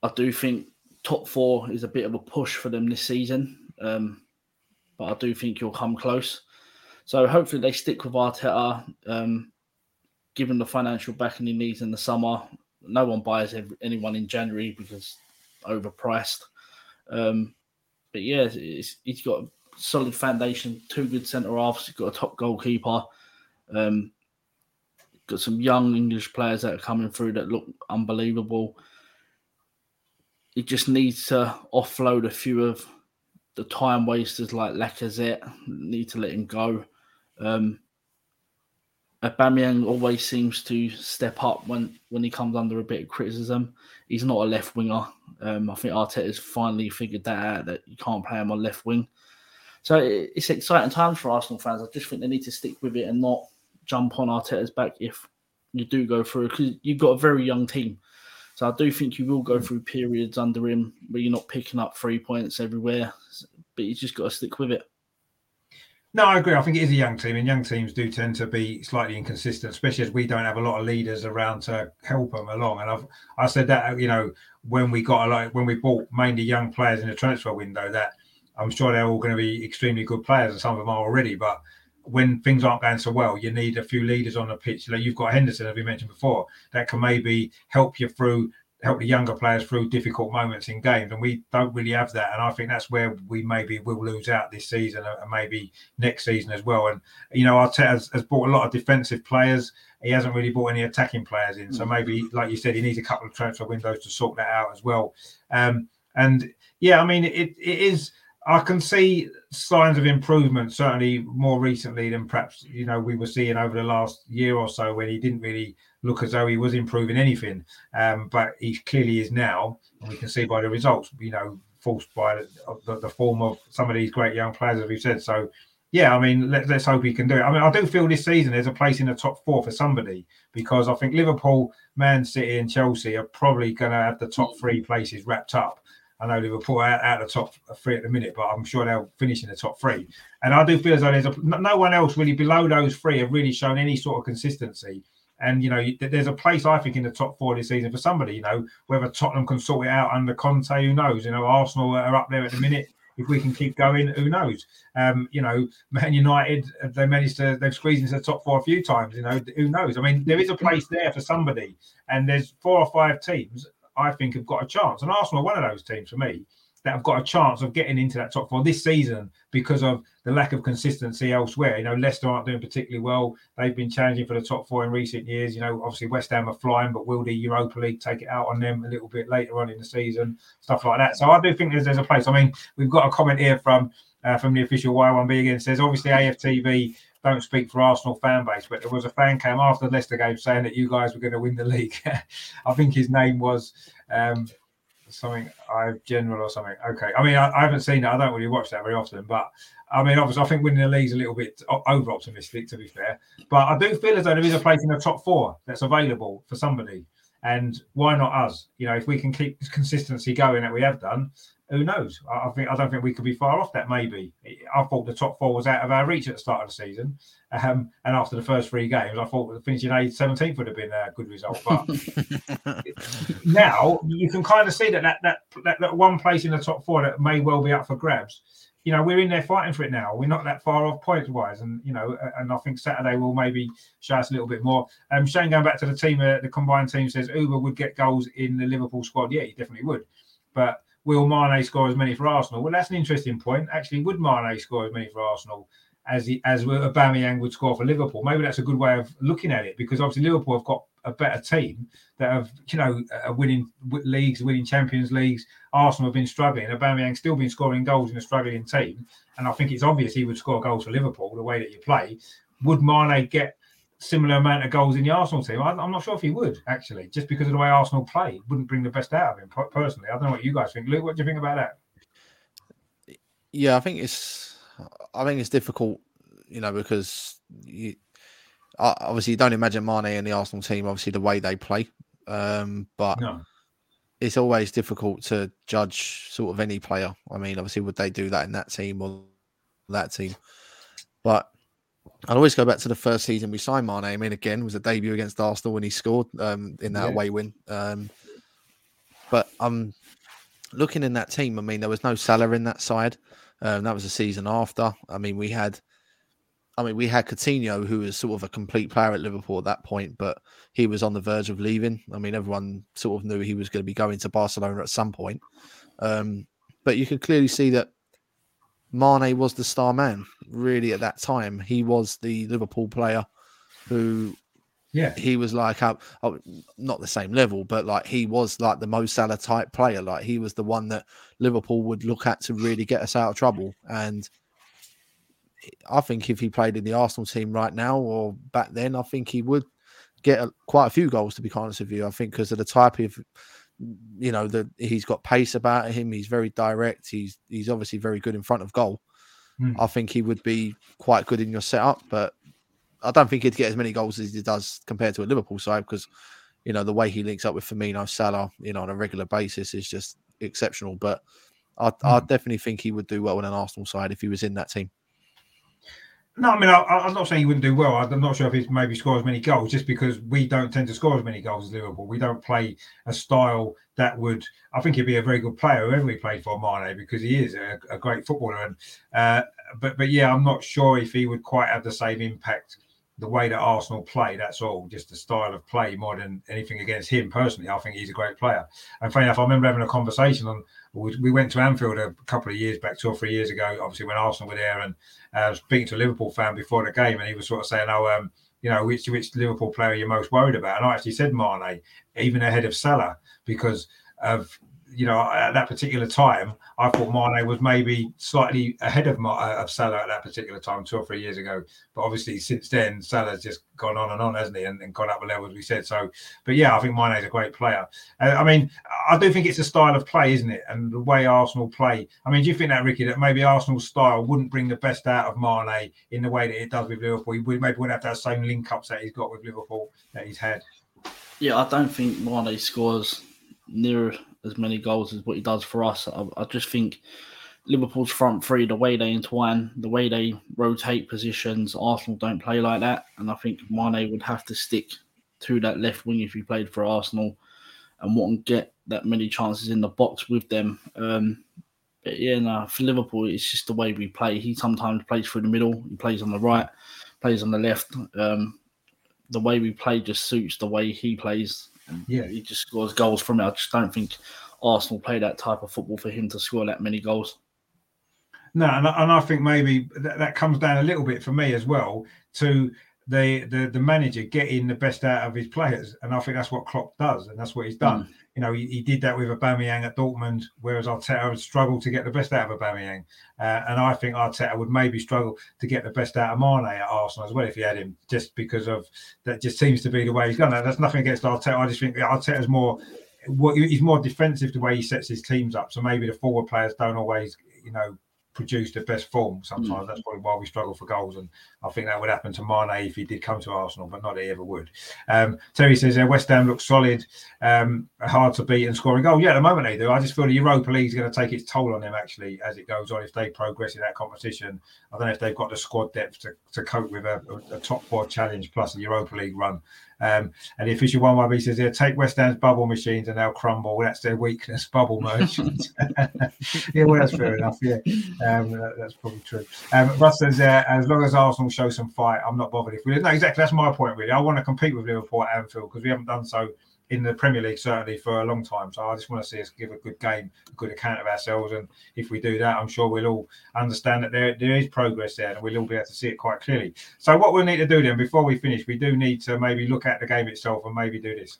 I do think top four is a bit of a push for them this season, um, but I do think you'll come close. So hopefully they stick with Arteta. Um, given the financial backing he needs in the summer, no one buys anyone in January because overpriced. Um, but yeah, he's got a solid foundation, two good centre halves. He's got a top goalkeeper. Um, got some young English players that are coming through that look unbelievable. He just needs to offload a few of the time wasters like Lacazette. Need to let him go. Um, Aubameyang always seems to step up when when he comes under a bit of criticism. He's not a left winger. Um, I think Arteta's finally figured that out that you can't play him on left wing. So it's exciting times for Arsenal fans. I just think they need to stick with it and not jump on Arteta's back if you do go through because you've got a very young team. So I do think you will go through periods under him where you're not picking up three points everywhere, but you just got to stick with it. No, I agree. I think it is a young team, and young teams do tend to be slightly inconsistent, especially as we don't have a lot of leaders around to help them along. And I've I said that you know when we got a lot when we bought mainly young players in the transfer window that I'm sure they're all going to be extremely good players, and some of them are already. But when things aren't going so well, you need a few leaders on the pitch. Like you've got Henderson, as we mentioned before, that can maybe help you through help the younger players through difficult moments in games, and we don't really have that. And I think that's where we maybe will lose out this season and maybe next season as well. And you know, Arteta has, has bought a lot of defensive players. He hasn't really bought any attacking players in, so mm. maybe, like you said, he needs a couple of transfer windows to sort that out as well. Um, and yeah, I mean, it, it is. I can see signs of improvement certainly more recently than perhaps you know we were seeing over the last year or so when he didn't really look as though he was improving anything. Um, but he clearly is now, and we can see by the results. You know, forced by the, the, form of some of these great young players, as we've said. So, yeah, I mean, let, us hope he can do it. I mean, I do feel this season there's a place in the top four for somebody because I think Liverpool, Man City, and Chelsea are probably going to have the top three places wrapped up. I know Liverpool out, out the top three at the minute, but I'm sure they'll finish in the top three. And I do feel as though there's a, no one else really below those three have really shown any sort of consistency. And you know, there's a place I think in the top four this season for somebody. You know, whether Tottenham can sort it out under Conte, who knows? You know, Arsenal are up there at the minute. If we can keep going, who knows? Um, you know, Man United they managed to they've squeezed into the top four a few times. You know, who knows? I mean, there is a place there for somebody, and there's four or five teams I think have got a chance. And Arsenal are one of those teams for me that have got a chance of getting into that top four this season because of the lack of consistency elsewhere. You know, Leicester aren't doing particularly well. They've been challenging for the top four in recent years. You know, obviously West Ham are flying, but will the Europa League take it out on them a little bit later on in the season? Stuff like that. So I do think there's, there's a place. I mean, we've got a comment here from uh, from the official Y1B again. It says obviously AFTV don't speak for Arsenal fan base, but there was a fan came after the Leicester game saying that you guys were going to win the league. I think his name was um, something I general or something. Okay, I mean I, I, haven't seen it. I don't really watch that very often, but I mean obviously I think winning the league's a little bit over optimistic to be fair. But I do feel as though there is a place in the top four that's available for somebody, and why not us? You know, if we can keep consistency going that we have done, who knows? I, think I don't think we could be far off that. Maybe I thought the top four was out of our reach at the start of the season, um, and after the first three games, I thought finishing eighth, seventeenth would have been a good result. But now you can kind of see that that, that that that one place in the top four that may well be up for grabs. You know, we're in there fighting for it now. We're not that far off points wise, and you know, and I think Saturday will maybe show us a little bit more. Um, Shane, going back to the team, uh, the combined team says Auba would get goals in the Liverpool squad. Yeah, he definitely would, but will Mane score as many for Arsenal? Well, that's an interesting point. Actually, would Mane score as many for Arsenal as he, as Aubameyang would score for Liverpool? Maybe that's a good way of looking at it because obviously Liverpool have got a better team that have you know are winning leagues, winning Champions Leagues. Arsenal have been struggling. Aubameyang still been scoring goals in a struggling team, and I think it's obvious he would score goals for Liverpool the way that you play. Would Mane get similar amount of goals in the Arsenal team. I, am not sure if he would actually, just because of the way Arsenal play, wouldn't bring the best out of him personally. I don't know what you guys think. Luke, what do you think about that? Yeah, I think it's, I think it's difficult, you know, because you obviously you don't imagine Mane in the Arsenal team, obviously the way they play, um, but. No. It's always difficult to judge sort of any player. I mean, obviously, would they do that in that team or that team? But I'll always go back to the first season we signed Mane. I mean, again, was a debut against Arsenal when he scored um, in that yeah. away win. Um, but I'm looking in that team. I mean, there was no Salah in that side. Um, that was a season after. I mean, we had, I mean, we had Coutinho, who was sort of a complete player at Liverpool at that point, but he was on the verge of leaving. I mean, everyone sort of knew he was going to be going to Barcelona at some point. Um, but you could clearly see that Mane was the star man, really, at that time. He was the Liverpool player who, yeah, he was like, uh, not the same level, but like he was like the Mo Salah type player. Like he was the one that Liverpool would look at to really get us out of trouble. And I think if he played in the Arsenal team right now or back then, I think he would get a, quite a few goals, to be honest with you. I think because of the type of you know that he's got pace about him. He's very direct. He's he's obviously very good in front of goal. Mm. I think he would be quite good in your setup, but I don't think he'd get as many goals as he does compared to a Liverpool side because you know the way he links up with Firmino, Salah, you know, on a regular basis is just exceptional. But I, mm. I definitely think he would do well in an Arsenal side if he was in that team. No, I mean, I, am not saying he wouldn't do well. I'm not sure if he's maybe score as many goals, just because we don't tend to score as many goals as Liverpool. We don't play a style that would. I think he'd be a very good player whoever he played for Mane because he is a, a great footballer. And uh, but but yeah, I'm not sure if he would quite have the same impact the way that Arsenal play. That's all, just the style of play more than anything against him personally. I think he's a great player. And funny enough, I remember having a conversation on. We, went to Anfield a couple of years back, two or three years ago. Obviously, when Arsenal were there, and uh, I was speaking to a Liverpool fan before the game, and he was sort of saying, "Oh, um, you know, which which Liverpool player you're most worried about?" And I actually said Mane, even ahead of Salah, because of you know, at that particular time, I thought Mane was maybe slightly ahead of uh, of Salah at that particular time, two or three years ago. But obviously, since then, Salah's just gone on and on, hasn't he? And, and gone up a level, as we said. So, but yeah, I think Mane is a great player. Uh, I mean, I do think it's a style of play, isn't it? And the way Arsenal play. I mean, do you think that, Ricky, that maybe Arsenal's style wouldn't bring the best out of Mane in the way that it does with Liverpool? He maybe wouldn't have that same link ups that he's got with Liverpool that he's had. Yeah, I don't think Mane scores near as many goals as what he does for us. I, I just think Liverpool's front three, the way they entwine, the way they rotate positions, Arsenal don't play like that. And I think Mane would have to stick to that left wing if he played for Arsenal and wouldn't get that many chances in the box with them. Um, but yeah, no, for Liverpool, it's just the way we play. He sometimes plays through the middle, he plays on the right, plays on the left. Um, the way we play just suits the way he plays. And yeah, he just scores goals from it. I just don't think Arsenal play that type of football for him to score that many goals. No, and, and I think maybe that, that comes down a little bit for me as well to the, the the manager getting the best out of his players, and I think that's what Klopp does, and that's what he's done. Mm. You know, he, he, did that with Aubameyang at Dortmund, whereas Arteta would struggle to get the best out of Aubameyang, uh, and I think Arteta would maybe struggle to get the best out of Mane at Arsenal as well if he had him, just because of that. Just seems to be the way he's gone. That's nothing against Arteta. I just think Arteta's more he's more defensive the way he sets his teams up. So maybe the forward players don't always, you know, produce the best form sometimes. Mm. That's probably why we struggle for goals. And I think that would happen to Mane if he did come to Arsenal, but not he ever would. Um, Terry says uh, West Ham looks solid, um, hard to beat and scoring goals. Yeah, at the moment they do. I just feel the Europa League is going to take its toll on them actually as it goes on. If they progress in that competition, I don't know if they've got the squad depth to, to cope with a, a, a top four challenge plus the Europa League run. Um, and the official one YB says, "Yeah, take West Ham's bubble machines and they'll crumble. That's their weakness, bubble merchants." yeah, well, that's fair enough. Yeah, um, that, that's probably true. Um, Russ says, uh, "As long as Arsenal show some fight, I'm not bothered if we." No, exactly. That's my point. Really, I want to compete with Liverpool at Anfield because we haven't done so in the Premier League certainly for a long time. So I just want to see us give a good game, a good account of ourselves, and if we do that, I'm sure we'll all understand that there there is progress there, and we'll all be able to see it quite clearly. So what we'll need to do then, before we finish, we do need to maybe look at the game itself and maybe do this.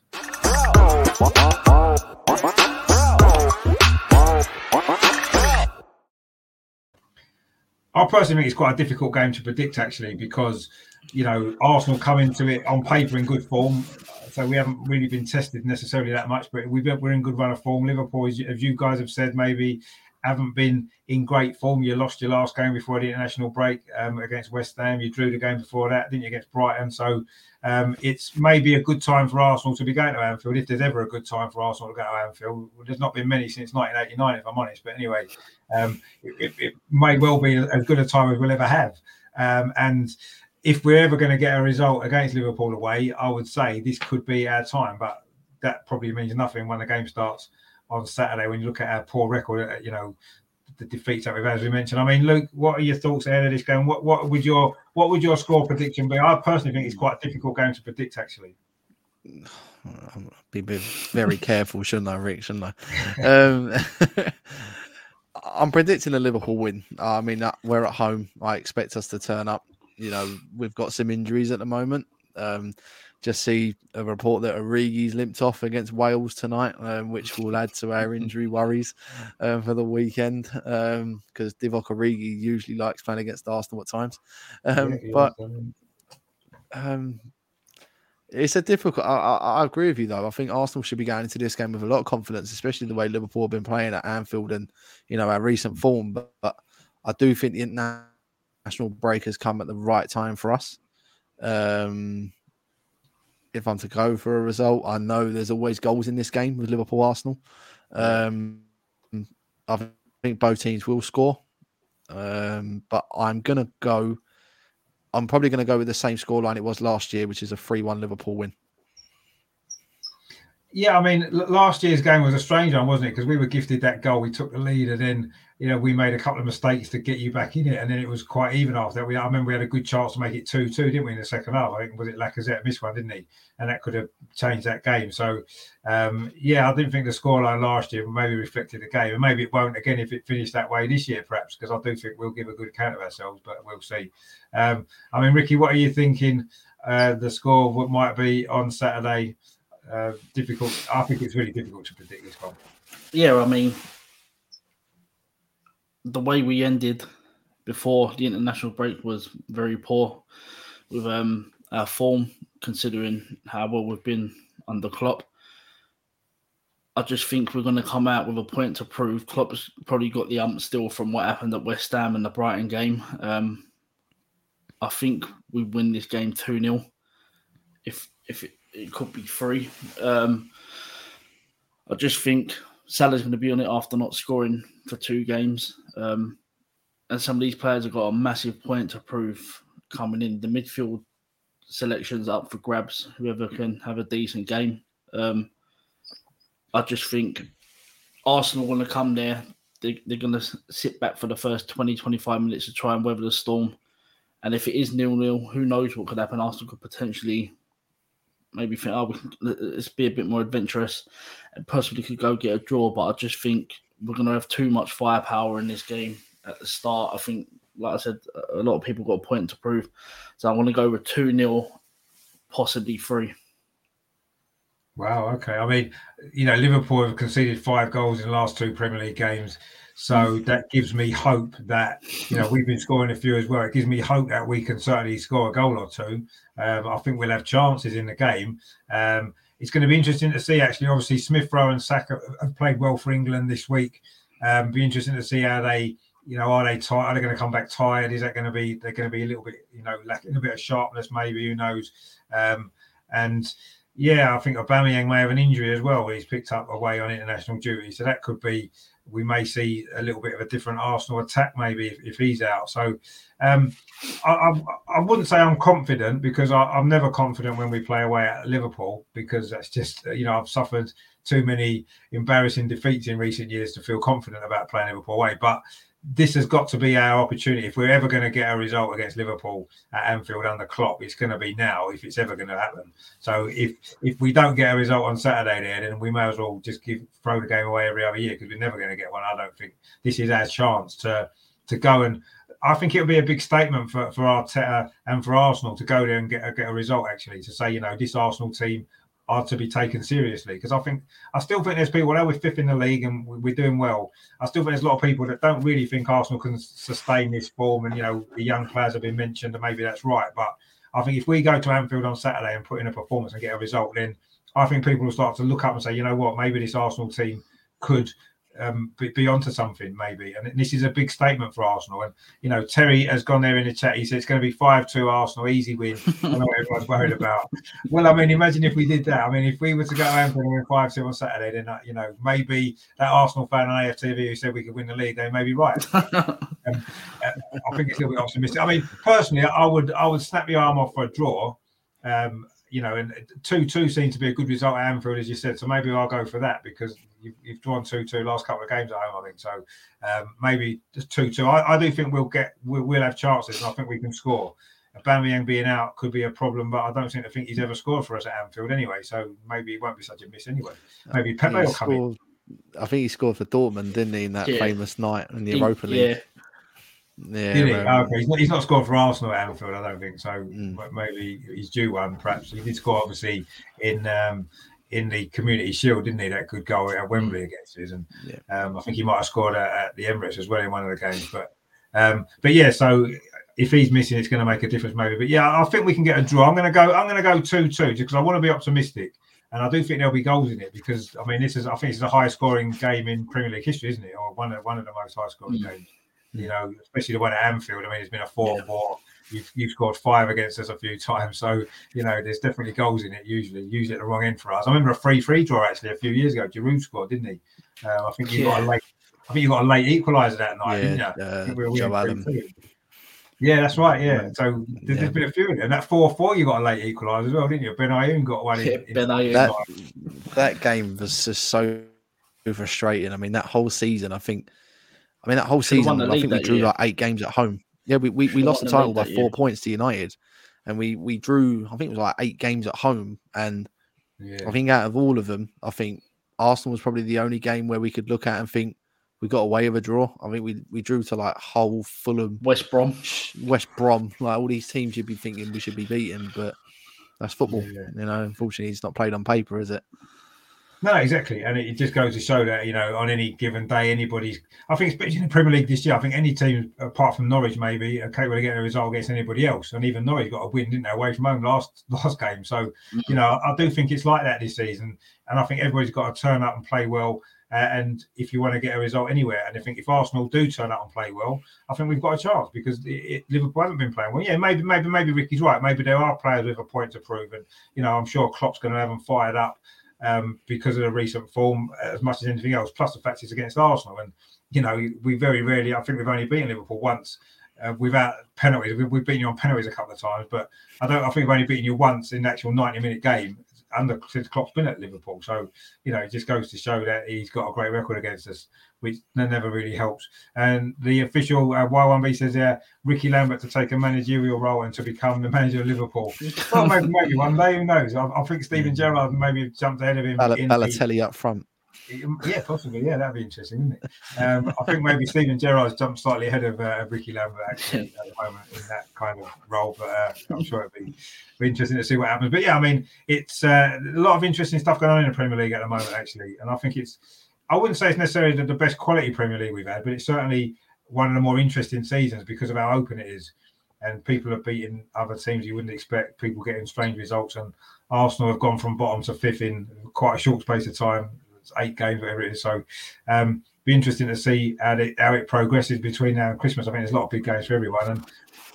I personally think it's quite a difficult game to predict, actually, because you know Arsenal come into it on paper in good form so we haven't really been tested necessarily that much, but we've been, we're in good run of form. Liverpool, as you guys have said, maybe haven't been in great form. You lost your last game before the international break um, against West Ham. You drew the game before that, didn't you, against Brighton? So um, it's maybe a good time for Arsenal to be going to Anfield, if there's ever a good time for Arsenal to go to Anfield. There's not been many since 1989, if I'm honest. But anyway, um, it, it, may well be as good a time as we'll ever have. Um, and if we're ever going to get a result against Liverpool away, I would say this could be our time. But that probably means nothing when the game starts on Saturday. When you look at our poor record, uh, you know the defeats that we've had, as we mentioned. I mean, Luke, what are your thoughts ahead of this game? What what would your what would your score prediction be? I personally think it's quite a difficult game to predict, actually. Be very careful, shouldn't I, Rick? Shouldn't I? Um, I'm predicting a Liverpool win. I mean, we're at home. I expect us to turn up you know, we've got some injuries at the moment. Um, just see a report that Origi's limped off against Wales tonight, um, which will add to our injury worries um, for the weekend. Because um, Divock Origi usually likes playing against Arsenal at times, um, yeah, but um, it's a difficult. I, I, I, agree with you though. I think Arsenal should be going into this game with a lot of confidence, especially the way Liverpool have been playing at Anfield and you know our recent form. But, but I do think the national break has come at the right time for us. Um, if I'm to go for a result, I know there's always goals in this game with Liverpool Arsenal. Um, I think both teams will score, um, but I'm gonna go. I'm probably to go with the same scoreline it was last year, which is a 3 1 Liverpool win. Yeah, I mean, last year's game was a strange one, wasn't it? Because we were gifted that goal, we took the lead, and then you know we made a couple of mistakes to get you back in it, and then it was quite even after that. We, I remember we had a good chance to make it two-two, didn't we, in the second half? I think was it Lacazette missed one, didn't he? And that could have changed that game. So, um, yeah, I didn't think the scoreline last year maybe reflected the game, and maybe it won't again if it finished that way this year, perhaps, because I do think we'll give a good account of ourselves, but we'll see. Um, I mean, Ricky, what are you thinking? Uh, the score what might be on Saturday uh, difficult. I think it's really difficult to predict this one. Yeah, I mean, the way we ended before the international break was very poor with um, our form, considering how well we've been under Klopp. I just think we're going to come out with a point to prove. Klopp's probably got the ump still from what happened at West Ham and the Brighton game. Um, I think we win this game 2 0. If if it, it could be three. Um, I just think Salah's going to be on it after not scoring for two games. Um, and some of these players have got a massive point to prove coming in. The midfield selections up for grabs, whoever can have a decent game. Um, I just think Arsenal want to come there. They, they're going to sit back for the first 20, 25 minutes to try and weather the storm. And if it is nil nil, who knows what could happen? Arsenal could potentially maybe think, oh, let's be a bit more adventurous and possibly could go get a draw. But I just think we're going to have too much firepower in this game at the start. I think, like I said, a lot of people got a point to prove. So I want to go with 2 0, possibly 3. Wow. Okay. I mean, you know, Liverpool have conceded five goals in the last two Premier League games. So mm. that gives me hope that, you know, we've been scoring a few as well. It gives me hope that we can certainly score a goal or two. Um, I think we'll have chances in the game. Um, it's going to be interesting to see, actually. Obviously, Smith Rowe and Saka have played well for England this week. Um, be interesting to see how they, you know, are they tired? Are they going to come back tired? Is that going to be, they're going to be a little bit, you know, lacking a bit of sharpness, maybe? Who knows? Um, and, yeah, I think Aubameyang may have an injury as well. He's picked up away on international duty, so that could be. We may see a little bit of a different Arsenal attack maybe if, if he's out. So um, I, I, I, wouldn't say I'm confident because I, am never confident when we play away at Liverpool because that's just you know I've suffered too many embarrassing defeats in recent years to feel confident about playing Liverpool away. But this has got to be our opportunity. If we're ever going to get a result against Liverpool at Anfield under Klopp, it's going to be now. If it's ever going to happen, so if if we don't get a result on Saturday, there, then we may as well just give throw the game away every other year because we're never going to get one. I don't think this is our chance to to go and. I think it'll be a big statement for for Arteta and for Arsenal to go there and get a, get a result. Actually, to say you know this Arsenal team are to be taken seriously. Because I think I still think there's people, although we're fifth in the league and we're doing well, I still think there's a lot of people that don't really think Arsenal can sustain this form. And you know, the young players have been mentioned, and maybe that's right. But I think if we go to Anfield on Saturday and put in a performance and get a result, then I think people will start to look up and say, you know what, maybe this Arsenal team could um, be, be onto something maybe. And this is a big statement for Arsenal. And you know, Terry has gone there in the chat. He said it's going to be five two Arsenal, easy win. I know what everyone's worried about. Well, I mean, imagine if we did that. I mean, if we were to go Anfield and win five two on Saturday, then uh, you know maybe that Arsenal fan on AFTV who said we could win the league, they may be right. um, uh, I think it's a little bit optimistic. I mean, personally, I would I would snap the arm off for a draw. Um, you know, and two two seems to be a good result at Anfield, as you said. So maybe I'll go for that because you've, you've drawn two two last couple of games at home, I think. So um, maybe just two two. I, I, do think we'll get we'll, we'll, have chances, and I think we can score. Aubameyang being out could be a problem, but I don't think I think he's ever scored for us at Anfield anyway. So maybe it won't be such a miss anyway. Maybe Pepe will come scored, in. I think he scored for Dortmund, didn't he, in that yeah. famous night in the Europa League? Yeah. Yeah, Did he? Okay. he's, not, he's not scored for Arsenal at Anfield, I don't think. So mm. maybe he's due one. Perhaps he did score, obviously, in um, in the Community Shield, didn't he? That good goal at Wembley mm. against us, and yeah. um, I think he might have scored at, at, the Emirates as well in one of the games. But um, but yeah, so if he's missing, it's going to make a difference, maybe. But yeah, I think we can get a draw. I'm going to go. I'm going to go two two because I want to be optimistic. And I do think there'll be goals in it because I mean this is I think it's the highest scoring game in Premier League history, isn't it? Or one of one of the most high scoring mm. games you know, especially the one at Anfield. I mean, it's been a 4 4. You've, you've scored five against us a few times. So, you know, there's definitely goals in it usually, usually at the wrong end for us. I remember a 3 3 draw actually a few years ago. Giroud scored, didn't he? Um, I think you yeah. got a late. I think you got a late equaliser that night, yeah, didn't you? Uh, we Joe Allen. Yeah, that's right. Yeah. So there's, yeah. been a few, and that four-four, you got a late equaliser as well, didn't you? Benayoun got one. Yeah, in, Benayoun. That, that game was just so frustrating. I mean, that whole season, I think I mean, that whole season, I think we drew year. like eight games at home. Yeah, we, we, we lost the title by four year. points to United, and we we drew. I think it was like eight games at home, and yeah. I think out of all of them, I think Arsenal was probably the only game where we could look at and think we got away with a draw. I mean, we we drew to like Hull, Fulham, West Brom, West Brom, like all these teams you'd be thinking we should be beating, but That's football. Yeah. You know, unfortunately, it's not played on paper, is it? No, exactly, and it just goes to show that you know on any given day, anybody's. I think, especially in the Premier League this year, I think any team apart from Norwich maybe are capable of getting a result against anybody else, and even Norwich got a win, didn't they, away from home last last game. So mm-hmm. you know, I do think it's like that this season, and I think everybody's got to turn up and play well. Uh, and if you want to get a result anywhere, and I think if Arsenal do turn up and play well, I think we've got a chance because it, it, Liverpool haven't been playing well. Yeah, maybe, maybe, maybe Ricky's right. Maybe there are players with a point to prove, and you know, I'm sure Klopp's going to have them fired up um, because of the recent form as much as anything else. Plus the fact it's against Arsenal, and you know we very rarely. I think we've only beaten Liverpool once uh, without penalties. We've, we've, beaten you on penalties a couple of times, but I don't. I think we've only beaten you once in the actual ninety-minute game under since Klopp's been at Liverpool. So you know it just goes to show that he's got a great record against us which never really helps. And the official uh, Y1B says, "Yeah, Ricky Lambert to take a managerial role and to become the manager of Liverpool." well, maybe, maybe one day, who knows? I, I think Steven Gerrard maybe jumped ahead of him. Bal- Balotelli the, up front. Yeah, possibly. Yeah, that'd be interesting, wouldn't it? Um, I think maybe Steven Gerrard's jumped slightly ahead of uh, Ricky Lambert actually at the moment in that kind of role, but uh, I'm sure it'd be, be, interesting to see what happens. But yeah, I mean, it's uh, a lot of interesting stuff going on in the Premier League at the moment, actually, and I think it's I wouldn't say it's necessarily the best quality Premier League we've had, but it's certainly one of the more interesting seasons because of how open it is. And people are beating other teams you wouldn't expect, people getting strange results. And Arsenal have gone from bottom to fifth in quite a short space of time. It's eight games, whatever it is. So, um, be interesting to see how it, how it progresses between now and Christmas. I think there's a lot of big games for everyone. And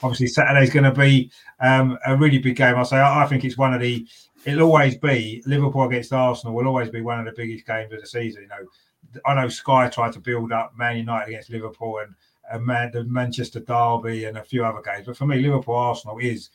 obviously, Saturday's going to be um, a really big game. I say I, I think it's one of the it'll always be Liverpool against Arsenal will always be one of the biggest games of the season. You know, I know Sky tried to build up Man United against Liverpool and, and Man, the Manchester Derby and a few other games, but for me, Liverpool Arsenal is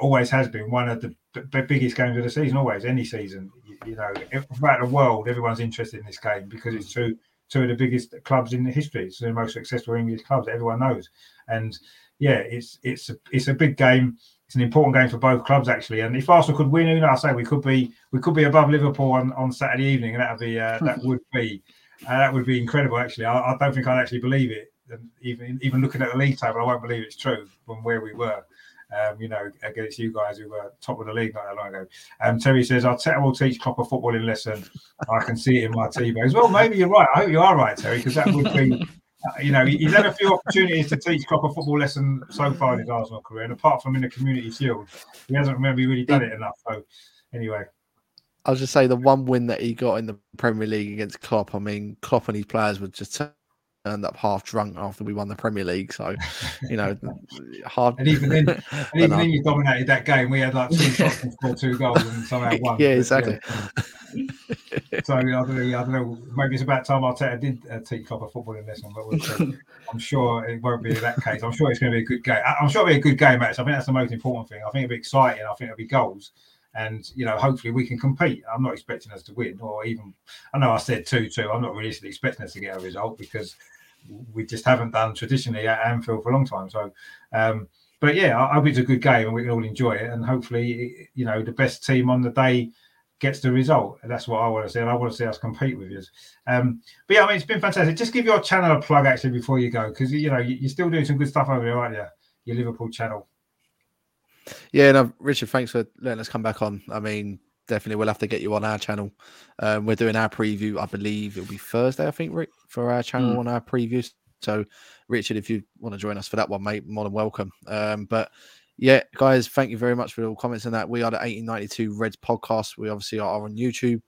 always has been one of the b- biggest games of the season. Always, any season, you, you know, throughout the world, everyone's interested in this game because it's two two of the biggest clubs in the history. It's the most successful English clubs. Everyone knows, and yeah, it's it's a it's a big game it's an important game for both clubs actually. And if Arsenal could win, you know, I say we could be we could be above Liverpool on, on Saturday evening, and that would be uh, that would be uh, that would be incredible. Actually, I, I, don't think I'd actually believe it. And even even looking at the league table, I won't believe it's true from where we were. Um, you know, against you guys who were top of the league not that long ago. Um, Terry says, Arteta will teach Klopp a footballing lesson. I can see it in my as well. Maybe you're right. I hope you are right, Terry, because that would be uh, you know, he's had a few opportunities to teach Klopp a football lesson so far in his Arsenal career, and apart from in the Community Shield, he hasn't maybe really done it enough. So, anyway, I'll just say the one win that he got in the Premier League against Klopp. I mean, Klopp and his players were just turned up half drunk after we won the Premier League. So, you know, hard. and even then, and even then, you dominated that game. We had like two shots and scored two goals and somehow won. Yeah, exactly. Yeah. so I don't, know, I don't know. Maybe it's about time Arteta did uh, teach Klopp a footballing lesson, but we'll I'm sure it won't be that case. I'm sure it's going to be a good game. I'm sure it'll be a good game, Max. I think that's the most important thing. I think it'll be exciting. I think it'll be goals and you know hopefully we can compete. I'm not expecting us to win or even i know i said 2-2 i'm not really expecting us to get a result because we just haven't done traditionally at anfield for a long time. So um, but yeah i hope it's a good game and we can all enjoy it. And hopefully you know the best team on the day gets the result. That's what i want to see. And i want to see us compete with you. Um, but yeah i mean it's been fantastic. Just give your channel a plug actually before you go because you know you're still doing some good stuff over there aren't you? Your liverpool channel yeah, no, Richard, thanks for letting us come back on. I mean, definitely we'll have to get you on our channel. Um, we're doing our preview, I believe it'll be Thursday, I think, Rick, for our channel mm. on our previews. So, Richard, if you want to join us for that one, mate, more than welcome. Um, but yeah, guys, thank you very much for all comments on that. We are the 1892 Reds podcast. We obviously are on YouTube.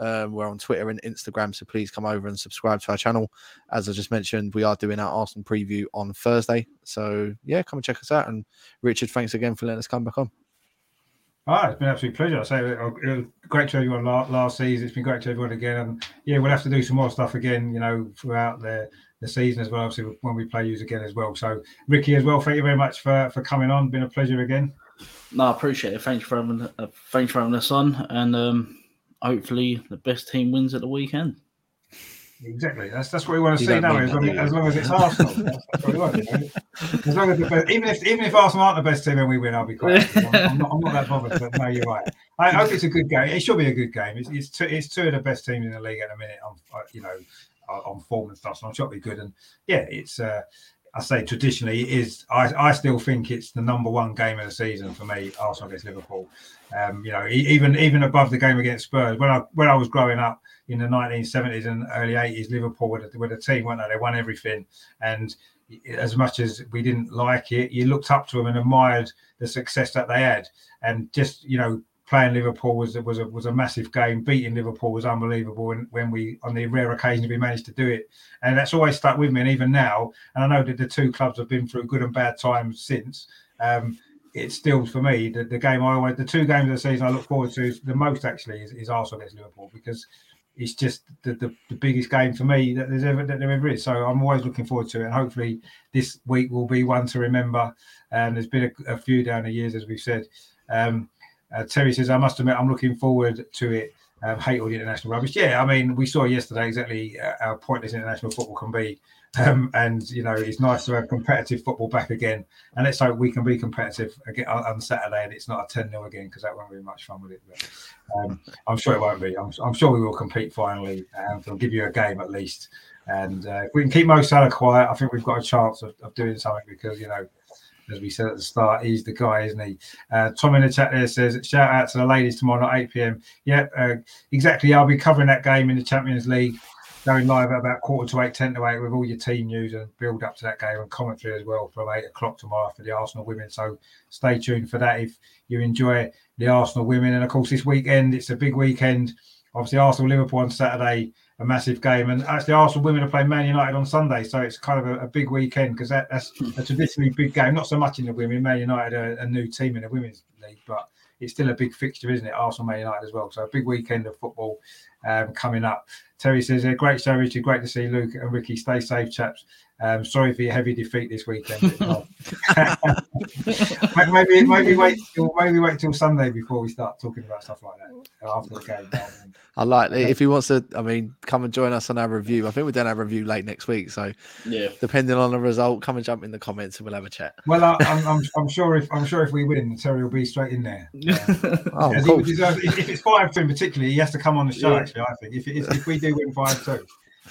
Um, we're on Twitter and Instagram, so please come over and subscribe to our channel. As I just mentioned, we are doing our Arsenal preview on Thursday. So yeah, come and check us out. And Richard, thanks again for letting us come back on. Ah, it's been an absolute pleasure. I say it was great to everyone last season. It's been great to everyone again, and yeah, we'll have to do some more stuff again. You know, throughout the the season as well. Obviously, when we play you again as well. So, Ricky, as well, thank you very much for for coming on. Been a pleasure again. No, I appreciate it. Thanks for having uh, thanks for having us on, and um, hopefully the best team wins at the weekend. Exactly. That's that's what we want to see now. As long, as long, as it's Arsenal, that's, what we want. As long as best, even if even if Arsenal aren't the best team and we win, I'll be quite. I'm, I'm, not, I'm not that bothered. But no, you're right. I hope it's a good game. It should be a good game. It's it's two, it's two of the best teams in the league at the minute. On you know on form and stuff. So I'm sure it'll be good. And yeah, it's. Uh, I say traditionally is I, I still think it's the number one game of the season for me. Arsenal against Liverpool. Um, you know, even even above the game against Spurs. When I when I was growing up in the 1970s and early 80s, Liverpool were the, were the team, weren't they? They won everything, and as much as we didn't like it, you looked up to them and admired the success that they had, and just you know playing Liverpool was was a was a massive game. Beating Liverpool was unbelievable when, when we on the rare occasions we managed to do it, and that's always stuck with me. And even now, and I know that the two clubs have been through good and bad times since. Um, it's still for me the, the game I always the two games of the season I look forward to the most actually is, is Arsenal against Liverpool because it's just the, the, the, biggest game for me that there's ever that there ever is. So I'm always looking forward to it, and hopefully this week will be one to remember. And there's been a, a, few down the years, as we've said. Um, uh, Terry says, I must admit, I'm looking forward to it. Um, hate all the international rubbish. Yeah, I mean, we saw yesterday exactly uh, how pointless international football can be. Um, and, you know, it's nice to have competitive football back again. And let's hope we can be competitive again on Saturday and it's not a 10 0 again because that won't be much fun with it. But um, I'm sure it won't be. I'm, I'm, sure we will compete finally and they'll give you a game at least. And uh, if we can keep Mo Salah quiet, I think we've got a chance of, of doing something because, you know, as we said at the start, he's the guy, isn't he? Uh, Tom in the chat there says, shout out to the ladies tomorrow at 8 p.m. Yeah, uh, exactly. I'll be covering that game in the Champions League, going live at about quarter to eight, 10 to eight, with all your team news and build up to that game and commentary as well from eight o'clock tomorrow for the Arsenal women. So stay tuned for that if you enjoy the Arsenal women. And of course, this weekend, it's a big weekend. Obviously, Arsenal Liverpool on Saturday a massive game. And actually, Arsenal women are playing Man United on Sunday, so it's kind of a, a big weekend because that, that's a traditionally big game. Not so much in the women. Man United are a new team in the women's league, but it's still a big fixture, isn't it? Arsenal, Man United as well. So a big weekend of football um, coming up. Terry says, "A great show, Richard. Great to see Luke and Ricky. Stay safe, chaps. Um, sorry for your heavy defeat this weekend. maybe maybe wait till maybe wait till Sunday before we start talking about stuff like that after the game. I like it. If he wants to, I mean, come and join us on our review. I think we're doing our review late next week. So, yeah, depending on the result, come and jump in the comments and we'll have a chat. Well, I, am I'm, I'm sure if I'm sure if we win, Terry will be straight in there. oh, cool. if, it's five two, particularly, he has to come on the show. Yeah. Actually, I think if, if, if we do win five two.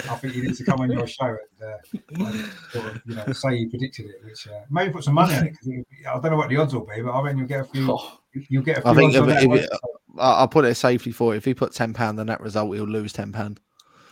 I think you need to come on your show and, uh, sort of, you know, say you predicted it, which uh, maybe put some money on it because I don't know what the odds will be, but I reckon you'll get a few. Oh. You'll get a few. I think if, if it, I'll put it safely for you. If he put ten pound on that result, he'll lose ten pound.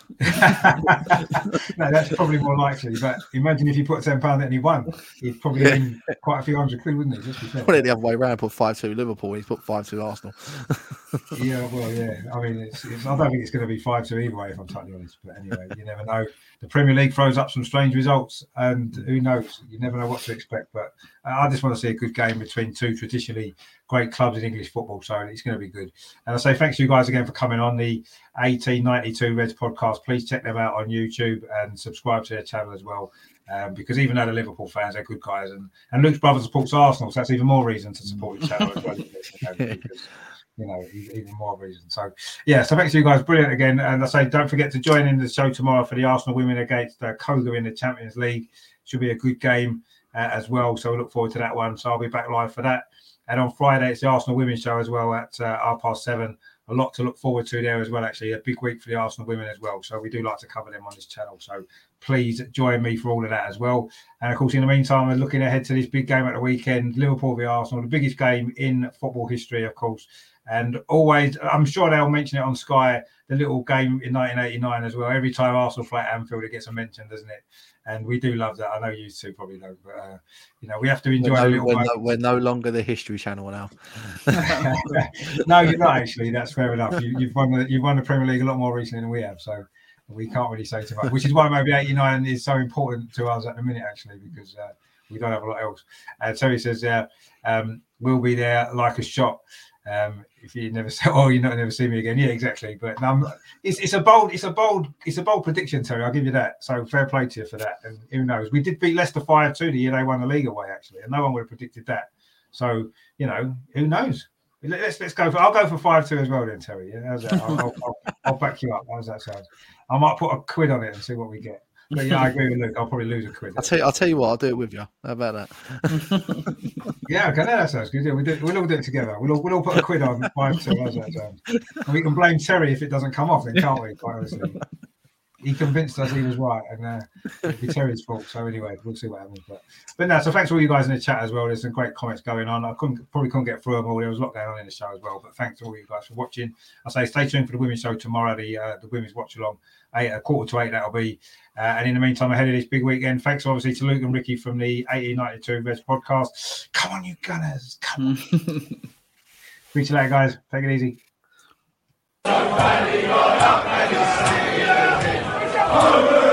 no, that's probably more likely. But imagine if you put ten pound and he won, he'd probably yeah. win quite a few hundred quid, wouldn't he? Just put it the other way around. Put five two Liverpool. He's put five two Arsenal. yeah, well, yeah. I mean, it's, it's, I don't think it's going to be five to either way. If I'm totally honest, but anyway, you never know. The Premier League throws up some strange results, and who knows? You never know what to expect. But I just want to see a good game between two traditionally great clubs in English football. So it's going to be good. And I say thanks to you guys again for coming on the 1892 Reds podcast. Please check them out on YouTube and subscribe to their channel as well. Um, because even though the Liverpool fans, they're good guys, and, and Luke's brother supports Arsenal, so that's even more reason to support the channel as well. you know, even more reason. So, yeah, so thanks to you guys. Brilliant again. And I say, don't forget to join in the show tomorrow for the Arsenal women against uh, Køge in the Champions League. Should be a good game uh, as well. So, we look forward to that one. So, I'll be back live for that. And on Friday, it's the Arsenal women's show as well at uh, half past seven. A lot to look forward to there as well, actually. A big week for the Arsenal women as well. So we do like to cover them on this channel. So please join me for all of that as well. And of course, in the meantime, we're looking ahead to this big game at the weekend Liverpool v Arsenal, the biggest game in football history, of course. And always, I'm sure they'll mention it on Sky, the little game in 1989 as well. Every time Arsenal play at Anfield, it gets a mention, doesn't it? and we do love that. I know you two probably know, but uh, you know we have to enjoy we're no, we're, no, we're no, longer the History Channel now. no, you're not actually. That's fair enough. You, have won the you've won the Premier League a lot more recently than we have, so we can't really say too much. Which is why maybe '89 is so important to us at the minute, actually, because uh, we don't have a lot else. And uh, Terry says, "Yeah, um, we'll be there like a shot." Um, if you never say, "Oh, you're not never see me again," yeah, exactly. But um, it's, it's a bold, it's a bold, it's a bold prediction, Terry. I'll give you that. So fair play to you for that. And who knows? We did beat Leicester five two the year they won the league away, actually, and no one would have predicted that. So you know, who knows? Let's let's go for. I'll go for five two as well, then, Terry. Yeah, how's that? I'll, I'll, I'll, I'll back you up. How's that sound? I might put a quid on it and see what we get. But yeah, I agree with Luke. I'll probably lose a quid. I'll tell you. I'll tell you what. I'll do it with you. How about that? yeah, okay, that sounds good. Yeah, we do, we'll all do it together. We'll all, we'll all put a quid on five two. How's that sound? And we can blame Terry if it doesn't come off, then can't we? Quite honestly. He convinced us he was right, and uh, it'd be Terry's fault. So anyway, we'll see what happens. But but no, so thanks to all you guys in the chat as well. There's some great comments going on. I couldn't probably couldn't get through them all. There was a lot going on in the show as well. But thanks to all you guys for watching. I say stay tuned for the women's show tomorrow. The uh, the women's watch along eight a quarter to eight. That'll be. Uh, and in the meantime, ahead of this big weekend, thanks obviously to Luke and Ricky from the 1892 Reds podcast. Come on, you Gunners! Come on. To you later, guys. Take it easy. Hunger!